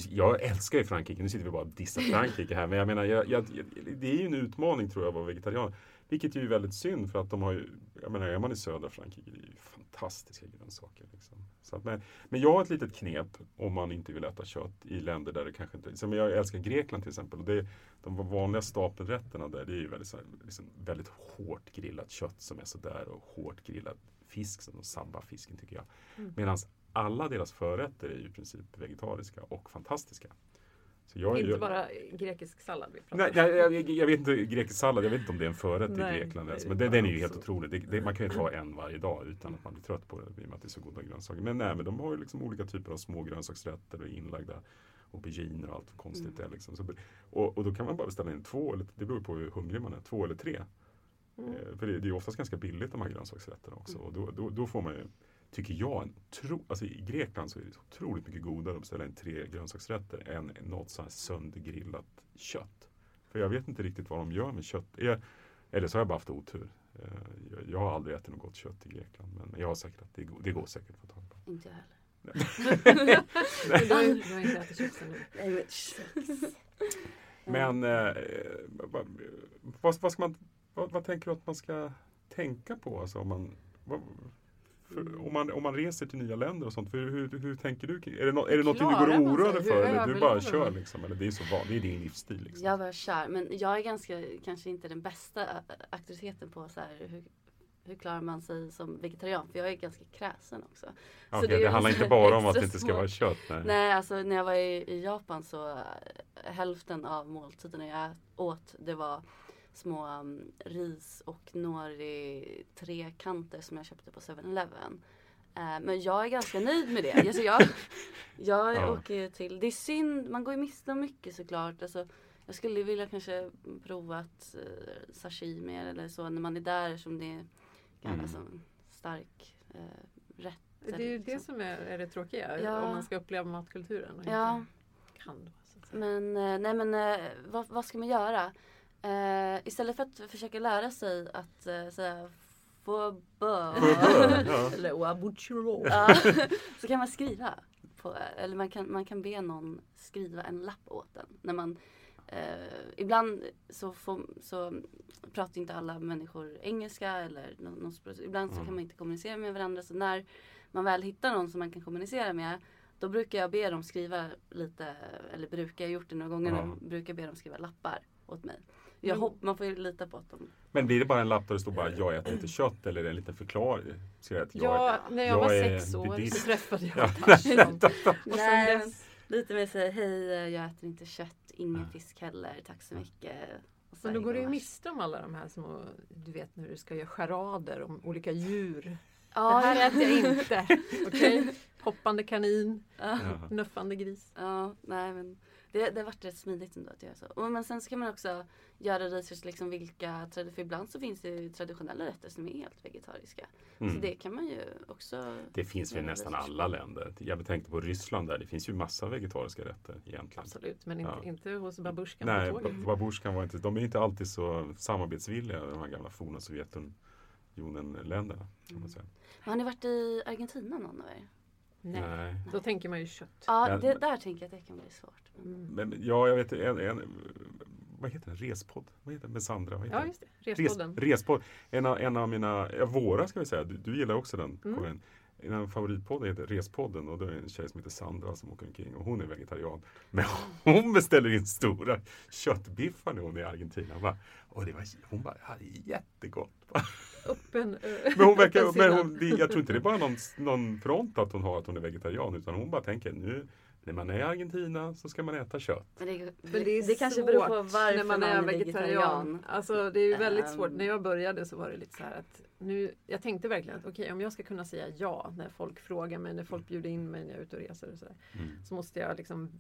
jag älskar ju Frankrike, nu sitter vi bara och dissar Frankrike här, men jag menar, jag, jag, det är ju en utmaning tror jag att vara vegetarian. Vilket är ju väldigt synd för att de har ju, jag menar är man i södra Frankrike, det är ju fantastiska grönsaker. Liksom. Så att, men, men jag har ett litet knep om man inte vill äta kött i länder där det kanske inte, som jag älskar Grekland till exempel. Och det, de vanliga stapelrätterna där, det är ju väldigt, så här, liksom, väldigt hårt grillat kött som är sådär och hårt grillad fisk, som de sabbafisken tycker jag. Mm. Medan alla deras förrätter är ju i princip vegetariska och fantastiska. Jag, Inte jag, bara grekisk sallad vi pratar Nej, nej jag, jag vet inte, grekisk sallad, jag vet inte om det är en förrätt Nej, i Grekland ens. Men det den, är ju helt så. otrolig. Det, det, man kan ju ta en varje dag utan att man blir trött på det i och med att det är så goda grönsaker. Men nej, men de har ju liksom olika typer av små grönsaksrätter och inlagda auberginer och allt konstigt det är. Liksom. Så, och, och då kan man bara beställa in två, eller, det beror på hur hungrig man är, två eller tre. Mm. Eh, För det, det är oftast ganska billigt de här grönsaksrätterna också. Och då, då, då får man ju, tycker jag, en tro, alltså i Grekland så är det så otroligt mycket godare att beställa in tre grönsaksrätter än något så här söndergrillat kött. För jag vet inte riktigt vad de gör med kött. Jag, eller så har jag bara haft otur. Eh, Jag, jag har aldrig ätit något gott kött i Grekland. Men jag har säkert att det, går- det går säkert att få tag på. Inte jag heller. Men eh, vad, vad, vad, ska man, vad, vad tänker du att man ska tänka på? Alltså om, man, vad, för, om, man, om man reser till nya länder och sånt. Hur, hur, hur tänker du? Är det, nå- är det något du går och oroar dig för? Eller du bara kör liksom? Eller det är så van, det är din livsstil liksom. Jag var kär, men jag är ganska, kanske inte den bästa auktoriteten på så här, hur, hur klarar man sig som vegetarian? För jag är ganska kräsen också. Ja, så det det, handlar inte bara om att det inte ska vara kött. Nej. Nej, alltså när jag var i, i Japan så äh, hälften av måltiderna jag åt det var små um, ris och nori trekanter som jag köpte på 7-Eleven. Eh, men jag är ganska nöjd med det. Alltså jag [LAUGHS] jag Ja. åker ju till, det är synd, man går ju miste om mycket såklart. Alltså, jag skulle vilja kanske prova att uh, sashimi eller så när man är där som det är Mm. alltså, stark eh, rätt. Det är ju eller det liksom. som är, är det tråkiga. Ja. Om man ska uppleva matkulturen. Och Ja. inte kan. Så att säga. Men, eh, nej men eh, vad, vad ska man göra? Eh, istället för att försöka lära sig att eh, säga få bö. Ja. [LAUGHS] Eller wabuchiro. Ja, [LAUGHS] så kan man skriva. På, eller man kan, man kan be någon skriva en lapp åt en. När man, eh, ibland så, får, så pratar inte alla människor engelska eller nå- något språk. Ibland så Mm. kan man inte kommunicera med varandra. Så när man väl hittar någon som man kan kommunicera med då brukar jag be dem skriva lite, eller brukar jag gjort det några gånger nu, brukar be dem skriva lappar åt mig. Jag Men- hopp, man får ju lita på att de Men blir det bara en lapp där det står bara jag äter inte kött eller är det en liten förklaring? Jag, att jag, Ja, när jag, jag var sex år buddhist. så träffade jag Ja. Tarzan. [LAUGHS] Och sen Lite mer säga hej, eh, jag äter inte kött, ingen Ja. fisk heller, tack så mycket. Och så men då går du ju miste om alla de här små, du vet när du ska göra charader om olika djur. Ja, det här äter jag inte. [LAUGHS] Okej? Hoppande kanin, Ja, Ja. nuffande gris. ja nej men det, det har varit rätt smidigt ändå att göra så. Och, men sen ska man också göra research liksom vilka, för ibland så finns det ju traditionella rätter som är helt vegetariska. Så Mm. det kan man ju också Det finns väl i nästan research alla länder. Jag tänkte på Ryssland där. Det finns ju massa vegetariska rätter egentligen. Absolut, men inte, Ja. inte hos babusjkan Nej, på tåget. ba- babusjkan var inte, de är inte alltid så samarbetsvilliga, de här gamla forna Sovjetunionen-länderna. Kan säga. Har ni varit i Argentina någon av er? Nej. Nej. Då tänker man ju kött. Ja, det, där tänker jag att det kan bli svårt. Mm. Men ja, jag vet en, en vad heter den? Respodd? Vad heter den? Med Sandra? Vad heter Ja, just det. Respodden. Res, respodd. En av, en av mina, ja, våra ska vi säga, du, du gillar också den Mm. Karin. En av favoritpodden heter Respodden och då är det en tjej som heter Sandra som åker omkring och hon är vegetarian. Men hon beställer in stora köttbiffar när hon är i Argentina. Hon bara, och det var, hon bara, det är jättegott. Öppen, ö, Men hon verkar, men hon, jag tror inte det är bara någon, någon front att hon har att hon är vegetarian utan hon bara tänker nu när man är i Argentina så ska man äta kött. Men det, Men det, är det kanske beror på varför när man är vegetarian. Alltså det är ju väldigt Ehm. svårt. När jag började så var det lite så här att nu, jag tänkte verkligen att okej om jag ska kunna säga ja när folk frågar mig, när folk bjuder in mig när jag är ute och reser och så, där, Mm. så måste jag liksom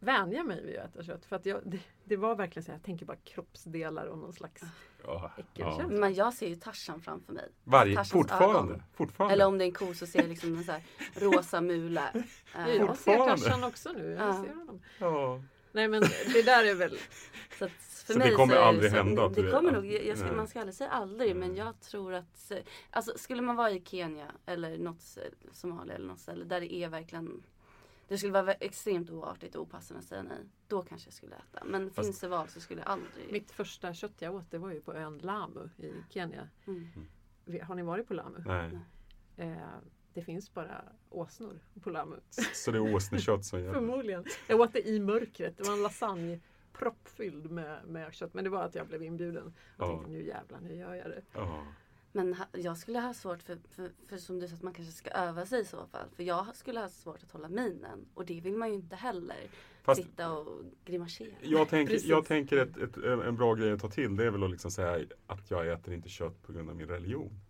vänja mig vid att äta kött. För att jag, det, det var verkligen så jag tänker bara kroppsdelar och någon slags Ja, Äckelkänsla. Men jag ser ju Tarzan framför mig. Varje, fortfarande. ögon. fortfarande. Eller om det är en ko så ser jag liksom en så här [LAUGHS] rosa mula. Jag ser. Tarzan också nu. Jag Ja. ser honom. ja. Nej men det där är väl Så, att för Så mig det kommer är aldrig så- hända Det du- kommer nog, jag ska, man ska aldrig säga aldrig men Nej. jag tror att Alltså skulle man vara i Kenya eller något Somalia eller något ställe där det är verkligen Det skulle vara extremt oartigt och opassande att säga nej. Då kanske jag skulle äta. Men Fast- finns det val så skulle jag aldrig. mitt första kött jag åt det var ju på ön Lamu i Kenya. Mm. Har ni varit på Lamu? Nej. Eh, det finns bara åsnor på Lamu. Så det är åsnekött som gäller. Förmodligen. Jag åt det i mörkret. Det var en lasagne proppfylld med, med kött. Men det var att jag blev inbjuden. Och Ja. tänkte nu jävlar, nu gör jag det. Ja. Men jag skulle ha svårt för, för, för som du sa att man kanske ska öva sig i så fall. För jag skulle ha svårt att hålla minen. Och det vill man ju inte heller. Fast Sitta och grimasera. jag tänker, jag tänker ett, ett, en bra grej att ta till det är väl att liksom säga att jag äter inte kött på grund av min religion.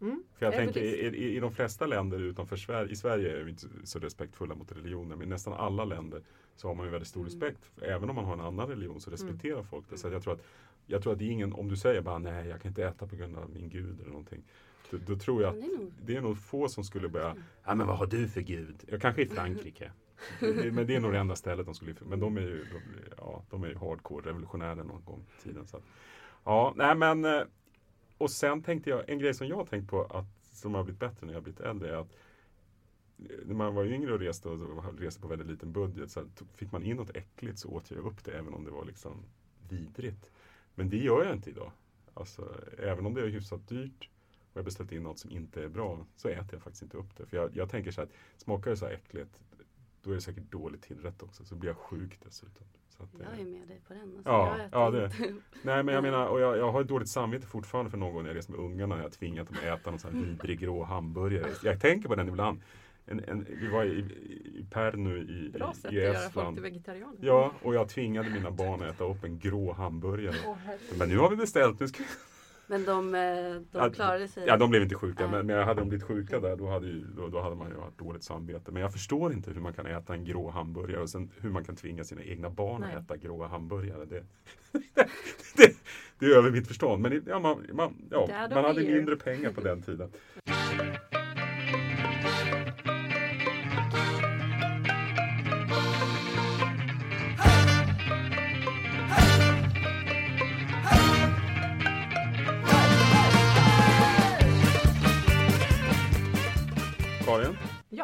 Mm. För jag Ja, tänker i, i, i de flesta länder utanför Sverige, i Sverige är vi inte så respektfulla mot religioner, men i nästan alla länder så har man ju väldigt stor Mm. respekt. Även om man har en annan religion så respekterar folk det. Så jag tror att jag tror att det är ingen, om du säger bara nej jag kan inte äta på grund av min gud eller någonting. då, då tror jag att det är nog- det är nog få som skulle börja, ja men vad har du för gud? Ja, kanske i Frankrike. Men det är nog det enda stället de skulle, men de är ju, de, ja, de är ju hardcore revolutionärer någon gång i tiden. Så att, ja, nej men, eh, och sen tänkte jag, en grej som jag har tänkt på att, som har blivit bättre när jag har blivit äldre är att eh, när man var yngre och reste och reste på väldigt liten budget så fick man in något äckligt så åt jag upp det även om det var liksom vidrigt. Men det gör jag inte idag. Alltså, även om det är hyfsat dyrt och jag beställt in något som inte är bra så äter jag faktiskt inte upp det. För jag, jag tänker så här, smakar det så här äckligt då är det säkert dåligt tillrätt också. Så blir jag sjuk dessutom. Så att, Jag eh, är med dig på den. Alltså, Ja, ja, det-. [LAUGHS] Nej men jag menar, och jag, jag har ett dåligt samvete fortfarande för någon gång när jag reser med ungarna när jag tvingat dem att äta någon sån här vidrig grå hamburgare. Jag tänker på den ibland. En, en, vi var i, i Pärnu i, Bra sätt i, att göra folk till vegetarianer. Ja, och jag tvingade mina barn att äta upp en grå hamburgare. Herregud. Men nu har vi beställt, nu ska Men de, eh, de klarade sig. Ja, de blev inte sjuka, Nej. men, men hade de blivit sjuka där då hade, ju, då, då hade man ju haft dåligt samvete. Men jag förstår inte hur man kan äta en grå hamburgare och sen hur man kan tvinga sina egna barn Nej. att äta gråa hamburgare. Det, [LAUGHS] det, det är över mitt förstånd. Men ja, man, man, ja, man hade mindre pengar på den tiden. [LAUGHS]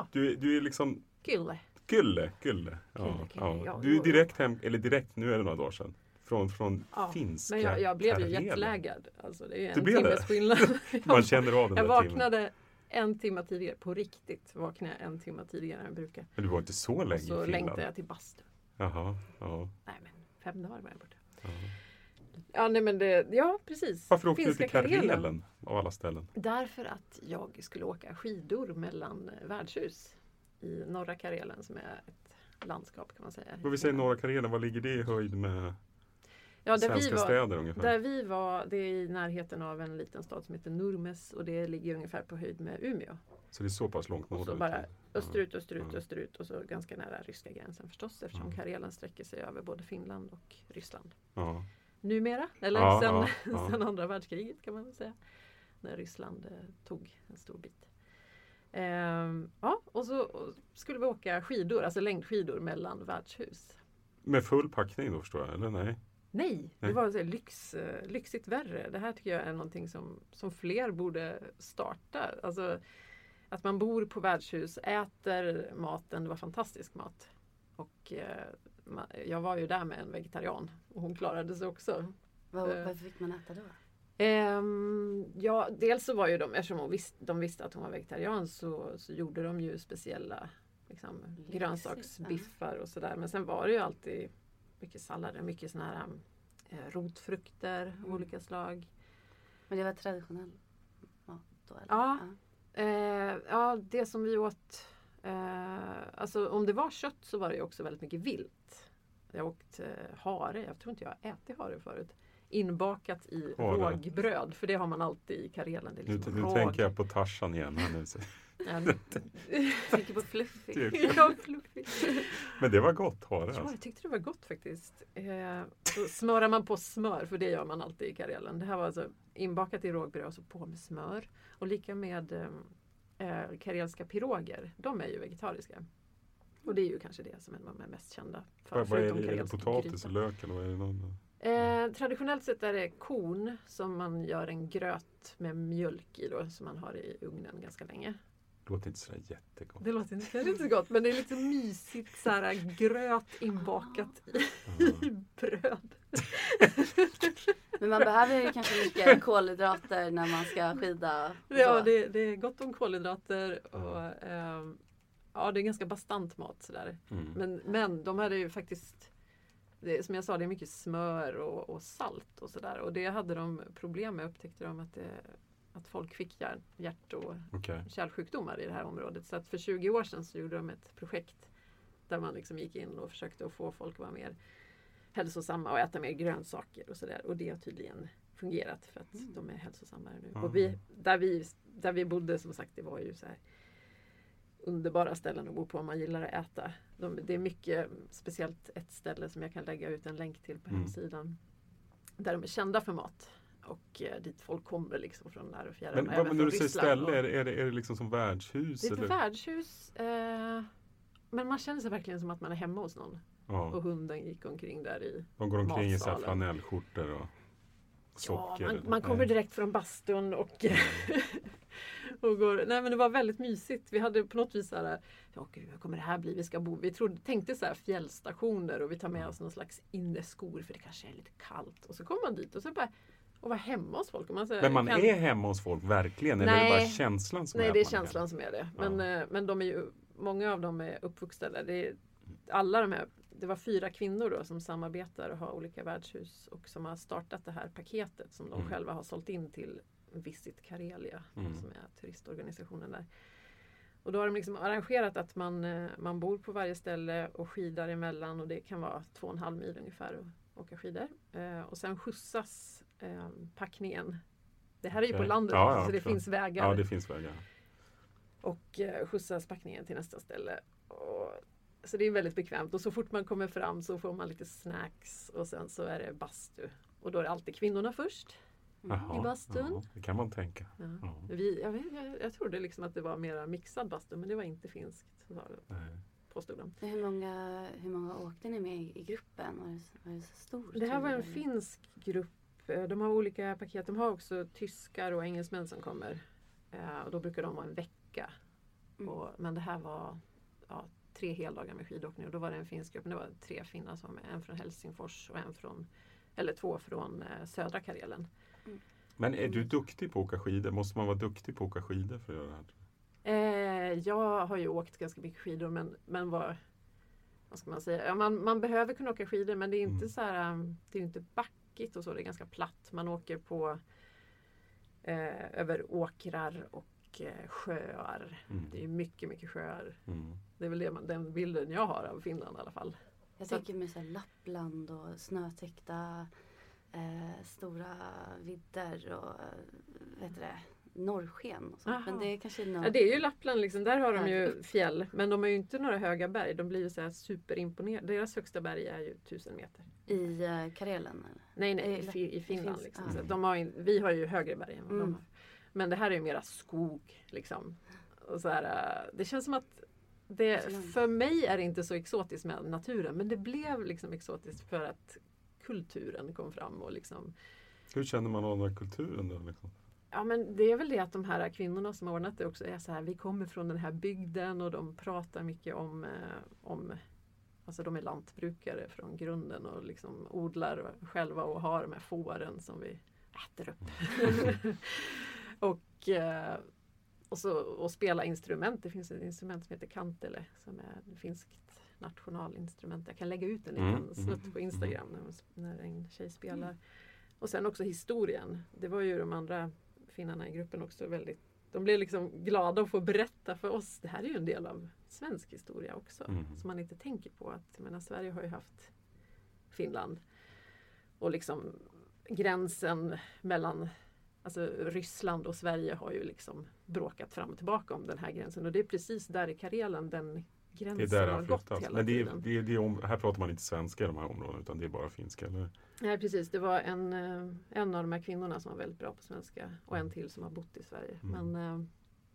Ja, du, du är liksom kille. Kylle, Kylle. Ja, ja. Du är direkt hem, eller direkt, nu är det några dagar sedan. Från, från Ja, finska Men jag, jag blev ju jetlaggad. Alltså, det är ju Du en blev timmes det? skillnad. [LAUGHS] [LAUGHS] Man känner av den jag där timmen. vaknade en timme tidigare. På riktigt vaknade jag en timme tidigare än jag brukar. Men du var inte så länge Och så i Finland? längtade jag till bastu. Jaha, ja, Nej men fem dagar var jag borta. ja. Ja nej men det, ja precis. Varför åkte du till Karelen av alla ställen? Därför att jag skulle åka skidor mellan värdshus i norra Karelen som är ett landskap kan man säga. Vad vi säger norra Karelen, vad ligger det i höjd med ja, där vi svenska var, städer ungefär? Där vi var, det är i närheten av en liten stad som heter Nurmes och det ligger ungefär på höjd med Umeå. Så det är så pass långt Och så norrut? bara österut, österut, Ja. österut och så ganska nära ryska gränsen förstås eftersom Ja. Karelen sträcker sig över både Finland och Ryssland. Ja. Numera, eller Ja, sen, [LAUGHS] ja, sen andra världskriget kan man väl säga. När Ryssland eh, tog en stor bit. Ehm, ja, och så och skulle vi åka skidor, alltså längdskidor mellan värdshus. Med full packning då förstår jag, eller nej? Nej, det var så lyx, eh, lyxigt värre. Det här tycker jag är någonting som, som fler borde starta. Alltså, att man bor på värdshus, äter maten, det var fantastisk mat. Och eh, jag var ju där med en vegetarian och hon klarade sig också. Vad, Eh. vad fick man äta då? Ehm, ja, dels så var ju de, eftersom hon visst, de visste att hon var vegetarian så, så gjorde de ju speciella liksom, Lyxigt, grönsaksbiffar och sådär. Men sen var det ju alltid mycket sallader, mycket såna här eh, rotfrukter av Mm. olika slag. Men det var traditionell mat då? Eller? Ja. Eh, ja, det som vi åt, eh, alltså om det var kött så var det också väldigt mycket vilt. Jag har åkt eh, hare, jag tror inte jag har ätit hare förut. Inbakat i Hare. rågbröd, för det har man alltid i Karelen. Det är Nu, liksom nu råg. tänker jag på Tarzan igen. nu. [LAUGHS] Jag tänker på Fluffy. Typ. [LAUGHS] ja, fluffig. Men det var gott, har det Ja, alltså. jag tyckte det var gott faktiskt. Eh, så smörar man på smör, för det gör man alltid i Karelen. Det här var alltså inbakat i rågbröd och så på med smör. Och lika med eh, karelska piroger. De är ju vegetariska. Och det är ju kanske det som är de är mest kända för. Vad, vad är det? Är det potatis och lök eller vad är det? Någon? Eh, traditionellt sett är det korn som man gör en gröt med mjölk i då, som man har i ugnen ganska länge. Låter inte sådär jättegott. Det låter inte, kanske inte så gott men det är lite mysigt så här, gröt inbakat i, [LAUGHS] bröd. Men man behöver ju kanske mycket kolhydrater när man ska skida. Ja, det, det är gott om kolhydrater och ehm, ja, det är ganska bastant mat sådär. Mm. Men, men de hade ju faktiskt det, som jag sa, det är mycket smör och, och salt och sådär. Och det hade de problem med upptäckte de att, det, att folk fick hjär, hjärt och Okej. kärlsjukdomar i det här området. Så att för 20 år sedan så gjorde de ett projekt där man liksom gick in och försökte att få folk att vara mer hälsosamma och äta mer grönsaker och sådär. Och det har tydligen fungerat för att Mm. de är hälsosammare nu. Aha. Och vi, där, vi, där vi bodde som sagt, det var ju så här underbara ställen att bo på om man gillar att äta. De, det är mycket, speciellt ett ställe som jag kan lägga ut en länk till på Mm. hemsidan. Där de är kända för mat. Och eh, dit folk kommer liksom från när och fjärran. Men och även när du säger ställe, och- är det, är, det, är det liksom som värdshus? Det är ett eller? värdshus. Eh, men man känner sig verkligen som att man är hemma hos någon. Och Ja, hunden gick omkring där i de går omkring i så här matsalen. flanellskjortor och Ja, socker. man, eller? man kommer direkt från bastun och, [LAUGHS] och går, nej men det var väldigt mysigt. Vi hade på något vis så här, ja gud hur kommer det här bli? Vi ska bo, vi trodde, tänkte så här fjällstationer och vi tar med oss någon slags inneskor för det kanske är lite kallt. Och så kommer man dit och så bara och vara hemma hos folk. Man, Men man kan- är hemma hos folk verkligen? Eller är det Nej. bara känslan som är Nej, att det är känslan som är det. Men, Ja. eh, men de är ju, många av dem är uppvuxna där. Det är, alla de här, det var fyra kvinnor då som samarbetar och har olika värdshus och som har startat det här paketet som de Mm. själva har sålt in till Visit Karelia Mm. som är turistorganisationen där. Och då har de liksom arrangerat att man, eh, man bor på varje ställe och skidar emellan och det kan vara två och en halv mil ungefär att åka skidor. Eh, och sen skjutsas eh, packningen. Det här är ju på landet Ja, ja, så det finns vägar Ja, det finns vägar. och eh, skjutsas packningen till nästa ställe. Och, så det är väldigt bekvämt och så fort man kommer fram så får man lite snacks och sen så är det bastu. Och då är det alltid kvinnorna först. Jaha, I bastun. ja, det kan man tänka. Ja. Ja. Vi, jag, jag, jag trodde liksom att det var mera mixad bastu men det var inte finskt. Påstod de. Hur många, hur många åkte ni med i, gruppen? Var det, var det så stor? Det här var en eller? finsk grupp. Eh, De har olika paket. De har också tyskar och engelsmän som kommer. Eh, Och då brukar de vara en vecka. Mm. Och, men det här var ja, tre heldagar med skidåkning och då var det en finsk grupp. Men det var tre finnar som var med. En från Helsingfors och en från, eller två från eh, södra Karelen. Men är du duktig på att åka skidor? Måste man vara duktig på att åka skidor för att göra det här? Eh, jag har ju åkt ganska mycket skidor men, men var, vad ska man säga, ja, man, man behöver kunna åka skidor men det är inte Mm. så här, um, det är inte backigt och så, det är ganska platt. Man åker på eh, över åkrar och eh, sjöar. Mm. Det är mycket, mycket sjöar. Mm. Det är väl det, man- den bilden jag har av Finland i alla fall. Jag Så tänker med så här Lappland och snötäckta eh, stora vidder och eh, vet det, norrsken. Och sånt. Men det är kanske Ja, något... det är ju Lappland, liksom. där har de ju fjäll. Men de har ju inte några höga berg. De blir ju så här superimponerade. Deras högsta berg är ju tusen meter. I eh, Karelen? Eller? Nej, nej, i, Eh, Fi- i Finland. Finns- liksom. ja. Så att de har, ju- vi har ju högre berg än vad de Mm. har. Men det här är ju mera skog. Liksom. Och så här, äh, det känns som att det, för mig är det inte så exotiskt med naturen. Men det blev liksom exotiskt för att kulturen kom fram. Och liksom, Hur känner man av den här kulturen då? Liksom? Ja men det är väl det att de här kvinnorna som har ordnat det också är så här, vi kommer från den här bygden och de pratar mycket om, eh, om Alltså de är lantbrukare från grunden och liksom odlar själva och har de här fåren som vi äter upp. [LAUGHS] och, eh, och, så, och spela instrument. Det finns ett instrument som heter kantele som är ett finskt nationalinstrument. Jag kan lägga ut en liten Mm, snutt mm, på Instagram när, när en tjej spelar. Och sen också historien. Det var ju de andra finnarna i gruppen också väldigt de blev liksom glada att få berätta för oss. Det här är ju en del av svensk historia också. Mm. Som man inte tänker på. Att, jag menar, Sverige har ju haft Finland. Och liksom gränsen mellan Alltså Ryssland och Sverige har ju liksom bråkat fram och tillbaka om den här gränsen. Och det är precis där i Karelen den Det gränsen är där det har gått hela Men det tiden. det det om, här pratar man inte svenska i de här områdena utan det är bara finska. Eller? Nej precis, det var en, eh, en av de här kvinnorna som var väldigt bra på svenska och en till som har bott i Sverige. Mm. Men eh,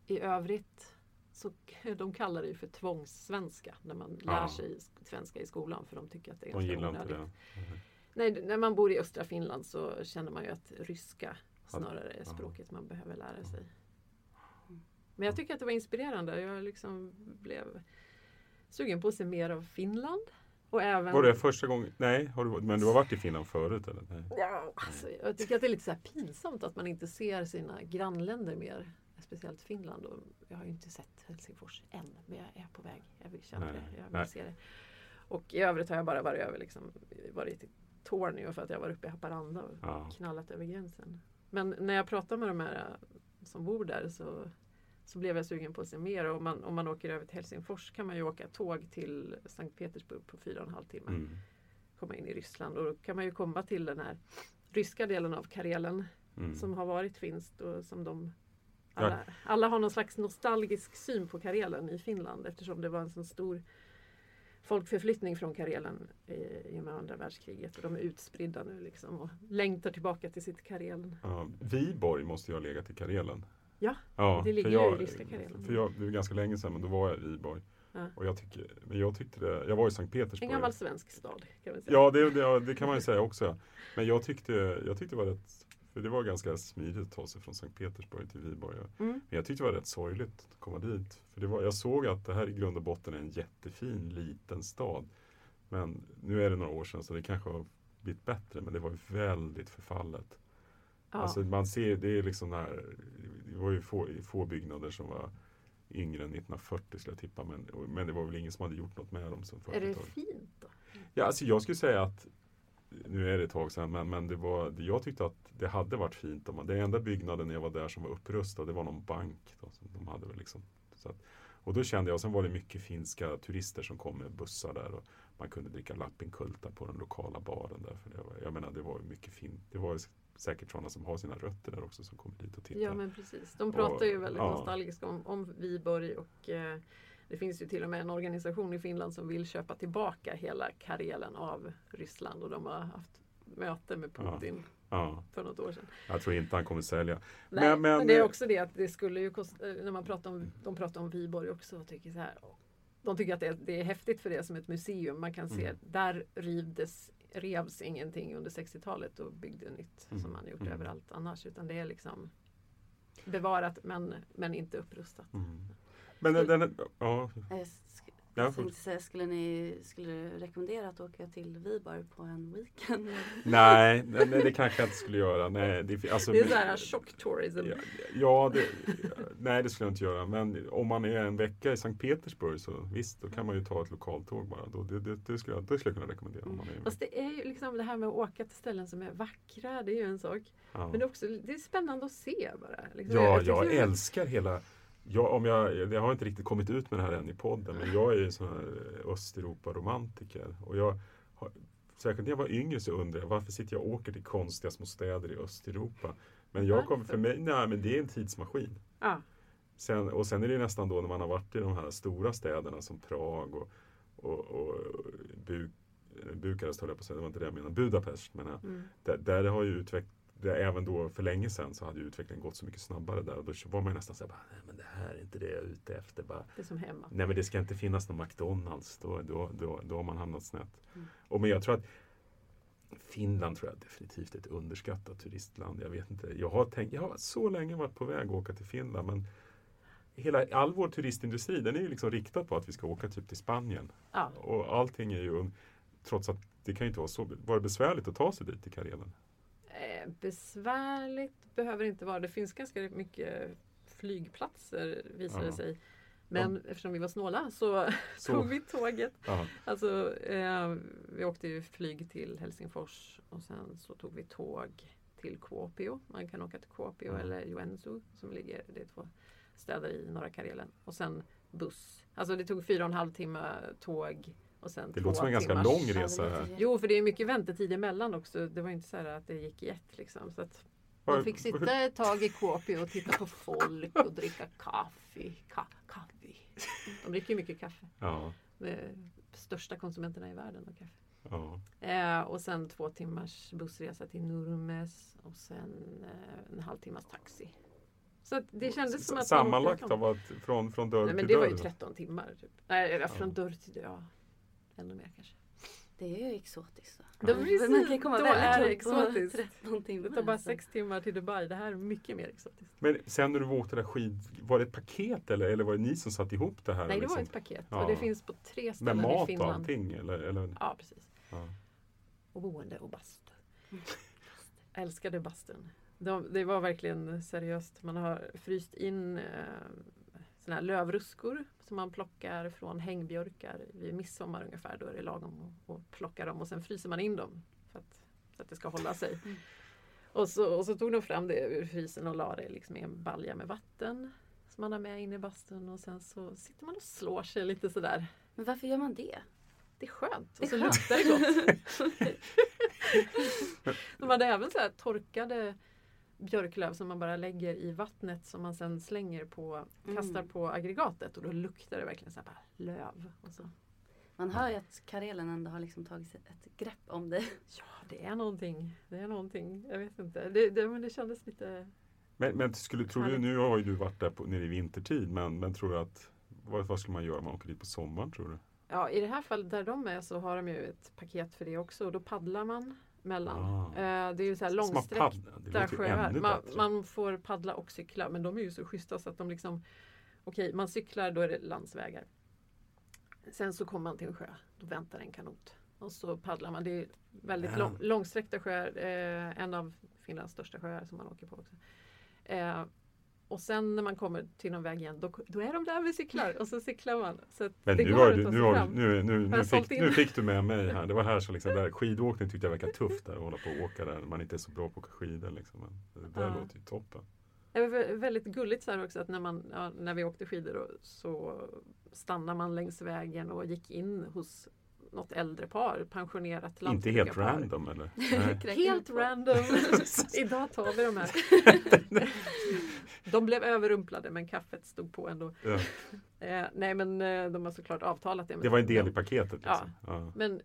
i övrigt så de kallar det ju för tvångssvenska när man lär Ja. sig svenska i skolan för de tycker att det är De ganska gillar inte onödigt. det. Mm. Nej, när man bor i östra Finland så känner man ju att ryska snarare är språket man behöver lära sig. Men jag tycker att det var inspirerande. Jag liksom blev sugen på att se mer av Finland. Och även Var det första gången? Nej, har du, men du har varit i Finland förut? Eller? Nej. Ja, alltså, jag tycker att det är lite så pinsamt att man inte ser sina grannländer mer. Speciellt Finland. Och jag har ju inte sett Helsingfors än, men jag är på väg. Jag vill känna Nej, det. Jag vill nej. se det. Och i övrigt har jag bara varit över liksom, varit i Tornio för att jag var uppe i Haparanda och Ja. knallat över gränsen. Men när jag pratar med de här äh, som bor där så, så blev jag sugen på att se mer. Och om man, om man åker över till Helsingfors kan man ju åka tåg till Sankt Petersburg på fyra och en halv timme Mm. komma in i Ryssland och då kan man ju komma till den här ryska delen av Karelen Mm. som har varit finskt och som de alla, alla har någon slags nostalgisk syn på Karelen i Finland eftersom det var en sån stor folkförflyttning från Karelen i, i och med andra världskriget. Och de är utspridda nu liksom och längtar tillbaka till sitt Karelen. Ja, Viborg måste ju ha legat i Karelen. Ja, ja det ligger jag, ju i ryska Karelen. För jag, det var ganska länge sedan men då var jag i Viborg. Ja. Och jag, tycker, men jag tyckte det, jag var i Sankt En Petersburg. gammal svensk stad kan man säga. Ja, det, det, det kan man ju säga också. Men jag tyckte, jag tyckte det var rätt för det var ganska smidigt att ta sig från Sankt Petersburg till Viborg. Mm. Men jag tyckte det var rätt sorgligt att komma dit. För det var, jag såg att det här i grund och botten är en jättefin liten stad. Men nu är det några år sedan så det kanske har blivit bättre. Men det var väldigt förfallet. Ja. Alltså man ser, det är liksom här, det var ju få, få byggnader som var yngre än 1940 skulle jag tippa. Men, men det var väl ingen som hade gjort något med dem. Som är det fint då? Ja, alltså jag skulle säga att nu är det ett tag sedan, men, men det var, jag tyckte att det hade varit fint. Om man, det enda byggnaden jag var där som var upprustad, det var någon bank. Då, som de hade väl liksom, så att, och då kände jag, sen var det mycket finska turister som kom med bussar där. Och man kunde dricka lappinkulta på den lokala baren där. För det var, jag menar, det var mycket fint. Det var säkert sådana som har sina rötter där också som kommer dit och tittar. Ja men precis. De pratar ju väldigt ja. nostalgiskt om, om Viborg och eh, det finns ju till och med en organisation i Finland som vill köpa tillbaka hela Karelen av Ryssland och de har haft möte med. Putin Ja, för något år sedan. jag tror inte han kommer sälja. Nej, Men- men, men- det är också det att det skulle ju kosta, eh, när man pratar om, de pratar om Viborg också och tycker så här. De tycker att det är, det är häftigt för det som ett museum. Man kan se, Mm. där rivdes, revs ingenting under 60-talet och byggde nytt Mm. som man gjort Mm. överallt annars. Utan det är liksom bevarat men, men inte upprustat. Mm. Men den, den, ja, Jag jag tänkte säga, skulle ni skulle du rekommendera att åka till Viborg på en weekend? [LAUGHS] nej, nej, nej, det kanske jag inte skulle göra. Nej, det, alltså, Det är så här chock tourism. Ja, ja det, nej det skulle jag inte göra. Men om man är en vecka i Sankt Petersburg så visst, då kan man ju ta ett lokaltåg bara. Då, det, det, det, skulle jag, det skulle jag kunna rekommendera. Om man är Fast det är ju liksom det här med att åka till ställen som är vackra, det är ju en sak. ja. Men det är också det är spännande att se bara. Liksom. Ja, tycker jag ju- älskar hela jag, om jag, jag har inte riktigt kommit ut med det här än i podden, men jag är ju en sån här Östeuropa-romantiker. Och jag, har, särskilt när jag var yngre så undrade jag varför sitter jag och åker till konstiga små städer i Östeuropa? Men jag kom, för mig, nej men det är en tidsmaskin. Ja. Sen, och sen är det nästan då när man har varit i de här stora städerna som Prag och, och, och Bu, Bukarest höll jag på att säga, det var inte det jag menade, Budapest menar jag. Mm. Där, där har ju utveck, där även då för länge sedan så hade utvecklingen gått så mycket snabbare där och då var man nästan såhär, nej men det här är inte det jag är ute efter. Bara, Det är som hemma. nej men det ska inte finnas någon McDonalds, då, då, då, då har man hamnat snett. Mm. Och men jag tror att Finland tror jag definitivt är ett underskattat turistland. Jag vet inte. Jag har, tänkt, jag har så länge varit på väg att åka till Finland men hela, all vår turistindustri den är ju liksom riktad på att vi ska åka typ till Spanien. Ja. Och allting är ju, trots att det kan ju inte vara så, var det besvärligt att ta sig dit till Karelen? Eh, besvärligt behöver inte vara. Det finns ganska mycket flygplatser visar Ja. det sig. Men eftersom vi var snåla [LAUGHS] så, tog vi tåget. Ja. Alltså, eh, vi åkte ju flyg till Helsingfors och sen så tog vi tåg till Kuopio. Man kan åka till Kuopio Ja. eller Joensuu som ligger, det är två städer i norra Karelen. Och sen buss. Alltså det tog fyra och en halv timme tåg och sen Det låter som en ganska timmars- lång resa här. Jo, för det är mycket väntetid emellan också. Det var inte så här att det gick i ett liksom. Så att man fick sitta ett tag i Kuopio och titta på folk och dricka kaffe. Ka kaffe. De dricker ju mycket kaffe. Ja, De största konsumenterna i världen av kaffe. ja. Eh, och sen två timmars bussresa till Nurmes och sen eh, en halvtimmas taxi. Så att det kändes som att man Sammanlagt av att från, från dörr Nej, men till det var dörr? ju 13 timmar. Typ. Nej, från Ja. dörr till dörr. Ja, ännu mer kanske. Det är ju exotiskt. Då. precis. Man kan komma Då väldigt är det exotiskt. 13 timmar. Det tar bara sex timmar till Dubai. Det här är mycket mer exotiskt. Men sen när du åkte där skid, var det ett paket eller, eller var det ni som satte ihop det här? Nej, det var liksom? ett paket. Ja. Och det finns på tre Med ställen i mat och Finland. allting? Eller, eller? Ja, precis. Ja. Och boende och bastu. Jag älskade bastun. De, det var verkligen seriöst. Man har fryst in eh, såna här lövruskor som man plockar från hängbjörkar vid midsommar ungefär. Då är det lagom att, plocka dem och sen fryser man in dem för att, så att det ska hålla sig. Mm. Och, så, och så tog de fram det ur frysen och la det liksom i en balja med vatten som man har med in i bastun och sen så sitter man och slår sig lite sådär. Men varför gör man det? Det är skönt och så luktar det gott. [LAUGHS] [LAUGHS] De hade även så här torkade björklöv som man bara lägger i vattnet som man sen slänger på, Mm. kastar på aggregatet och då luktar det verkligen så här bara löv. Och så. Man hör ju att Karelen ändå har liksom tagit ett grepp om det. Ja, det är någonting. Det är någonting. Jag vet inte. Det, det, men det kändes lite... Men, men skulle, tror du, nu har ju du varit där på, nere i vintertid, men, men tror du att vad, vad skulle man göra om man åker dit på sommaren tror du? Ja, i det här fallet där de är så har de ju ett paket för det också och då paddlar man mellan. Ah. Eh, det är ju så här långsträckta sjöar. Man, man får paddla och cykla men de är ju så schyssta så att de liksom Okej, man cyklar då är det landsvägar. Sen så kommer man till en sjö, då väntar en kanot. Och så paddlar man. Det är väldigt Ja. lång, långsträckta sjöar. Eh, en av Finlands största sjöar som man åker på också. Eh, och sen när man kommer till någon väg igen, då, då är de där med cyklar och så cyklar man. Så Men nu, har du, nu, har nu, nu, nu, fick, nu fick du med mig här. Det var här så liksom, [LAUGHS] där, skidåkning tyckte jag verkar tufft där, att hålla på och åka där. Man inte är så bra på att åka skidor. Liksom. Men det där Ja. låter ju toppen. Det var vä- väldigt gulligt så här också att när, man, ja, när vi åkte skidor så stannade man längs vägen och gick in hos något äldre par, pensionerat Inte helt lantbrukarpar. random eller? [LAUGHS] Helt random! [LAUGHS] Idag tar vi de här. [LAUGHS] de blev överrumplade men kaffet stod på ändå. Ja. Eh, nej men eh, de har såklart avtalat det. Det var en del i paketet. Ja. Liksom. Ja. Men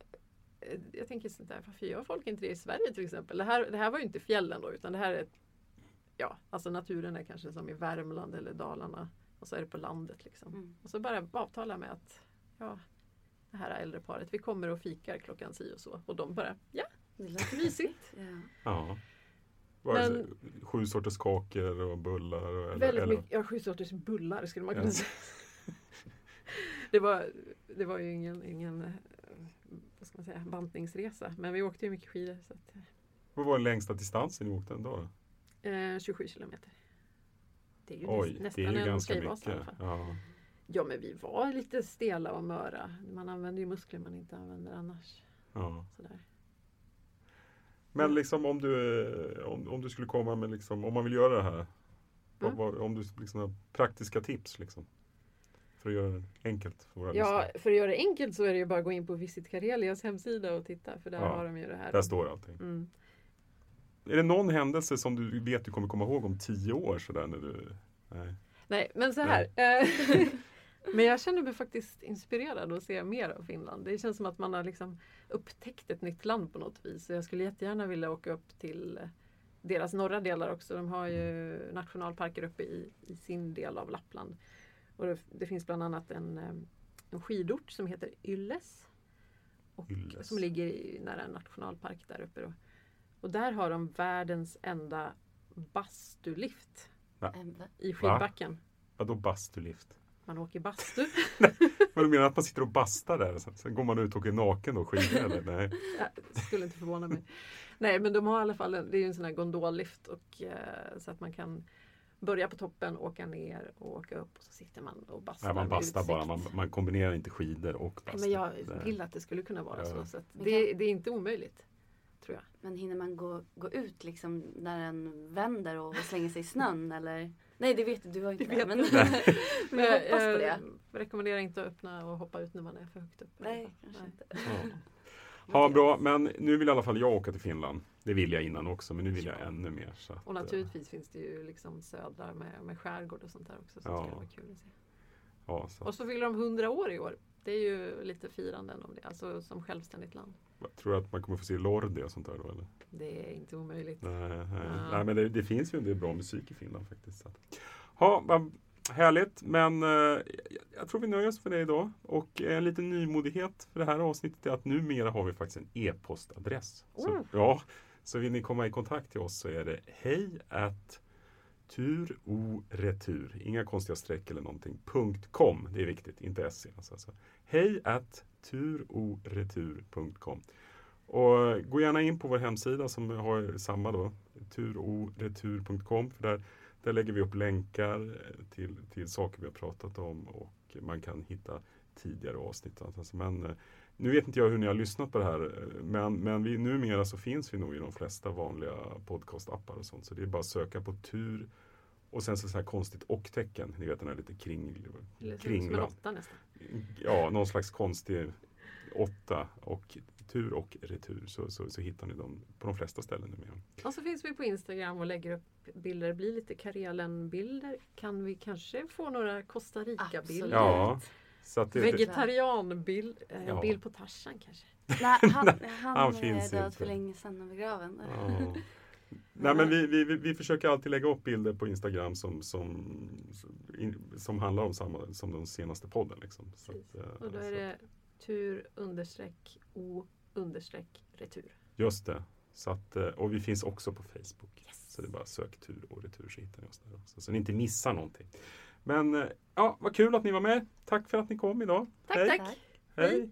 eh, jag tänker sånt där, varför gör folk inte det i Sverige till exempel? Det här, det här var ju inte fjällen då utan det här är Ja, alltså naturen är kanske som i Värmland eller Dalarna och så är det på landet liksom. Mm. Och så bara avtala med att ja, det här äldre paret, vi kommer och fikar klockan si och så. Och de bara, ja, Det låter [LAUGHS] mysigt. Ja. Ja. Men- sju sorters kakor och bullar? Och, eller, Väldigt mycket, ja sju sorters bullar skulle man kunna Ja. säga. [LAUGHS] Det var, det var ju ingen, ingen eh, vad ska man säga, bantningsresa. Men vi åkte ju mycket skidor. Så att, Vad var den längsta distansen ni åkte en dag? eh, 27 kilometer. Det är ju Oj, näst, det är nästan ju en ganska mycket. fall. Ja. Ja men vi var lite stela och möra. Man använder ju muskler man inte använder annars. Ja. Sådär. Men liksom om du, om, om du skulle komma med, liksom, om man vill göra det här. Mm. vad, om du liksom har praktiska tips liksom. För att göra det enkelt för våra Ja, lyssnare. för att göra det enkelt så är det ju bara att gå in på Visit Karelias hemsida och titta för där Ja, har de ju det här. Där står allting. Mm. Är det någon händelse som du vet du kommer komma ihåg om tio år sådär när du... Nej. Nej, men så här. [LAUGHS] men jag känner mig faktiskt inspirerad att se mer av Finland. Det känns som att man har liksom upptäckt ett nytt land på något vis. Så jag skulle jättegärna vilja åka upp till deras norra delar också. De har ju nationalparker uppe i, i sin del av Lappland. Och det, det finns bland annat en, eh, en skidort som heter Ylles. Och, Ylles. Som ligger i, nära en nationalpark där uppe. Då. Och där har de världens enda bastulift va? i skidbacken. Vadå bastulift? Man åker bastu. [LAUGHS] Vad du menar att man sitter och bastar där? Sen, sen går man ut och åker naken och skidor eller? [LAUGHS] Nej. Ja, det skulle inte förvåna mig. Nej men de har i alla fall en, det är en sån här gondollift och, eh, så att man kan börja på toppen, åka ner och åka upp och så sitter man och bastar. Nej, man bastar bara. Man, man kombinerar inte skidor och Nej, bastu. men jag Nej. vill att det skulle kunna vara Ja. så. så det, det är inte omöjligt. Tror jag. Men hinner man gå, gå ut liksom när den vänder och slänger sig i snön [LAUGHS] eller? Nej det vet du, du har inte vet [LAUGHS] Men, jag. men jag hoppas på det. rekommenderar inte att öppna och hoppa ut när man är för högt upp. Nej, kanske inte. Ja. [LAUGHS] Ja, bra. Men nu vill i alla fall jag åka till Finland. Det vill jag innan också, men nu vill jag Ja. ännu mer. Så att, Och eh, naturligtvis finns det ju liksom södra med, med skärgård och sånt där också. Så Ja. det vara kul att se. Ja, så. Och så fyller de 100 år i år. Det är ju lite firanden om det, alltså som självständigt land. Tror du att man kommer få se Lordi och sånt där då? Eller? Det är inte omöjligt. Nej, nej. Ja. nej men det, det finns ju en del bra musik i Finland faktiskt. Så. att- Ja, vad härligt. Men eh, jag, tror vi nöjer oss för det idag. Och en liten nymodighet för det här avsnittet är att numera har vi faktiskt en e-postadress. Så, Oh. ja, så vill ni komma i kontakt till oss så är det hej at turoretur, inga konstiga streck eller någonting, .com, det är viktigt, inte se. Alltså, alltså. Hej at turoretur.com och gå gärna in på vår hemsida som har samma då, turoretur.com för där, där lägger vi upp länkar eh, till, till saker vi har pratat om och man kan hitta tidigare avsnitt. Alltså, men, eh, nu vet inte jag hur ni har lyssnat på det här eh, men, men vi, numera så finns vi nog i de flesta vanliga podcastappar och sånt så det är bara att söka på tur och sen så, så här konstigt och-tecken, ni vet den här lite kring, kringlan. nästan. Ja, någon slags konstig åtta och tur och retur så, så, så hittar ni dem på de flesta ställen numera. Och så finns vi på Instagram och lägger upp bilder. Det blir lite Karelen-bilder. Kan vi kanske få några Costa Rica-bilder? Ja. Så att det, det, Vegetarianbild eh, Ja. bild på Tarzan kanske. Nej, han, [LAUGHS] han, Han är finns död inte. för länge sedan och begraven. Ja. Nej, men vi, vi, vi- försöker alltid lägga upp bilder på Instagram som, som, som handlar om samma som den senaste podden. Liksom. Så att, eh, Och då är så- det tur understreck o understreck retur. Just det. Så att, eh, och vi finns också på Facebook. Så det är bara sök tur och retur så hittar ni oss där också. Så ni inte missar någonting. Men eh, ja, vad kul att ni var med. Tack för att ni kom idag. Tack, Hej. tack! Hej.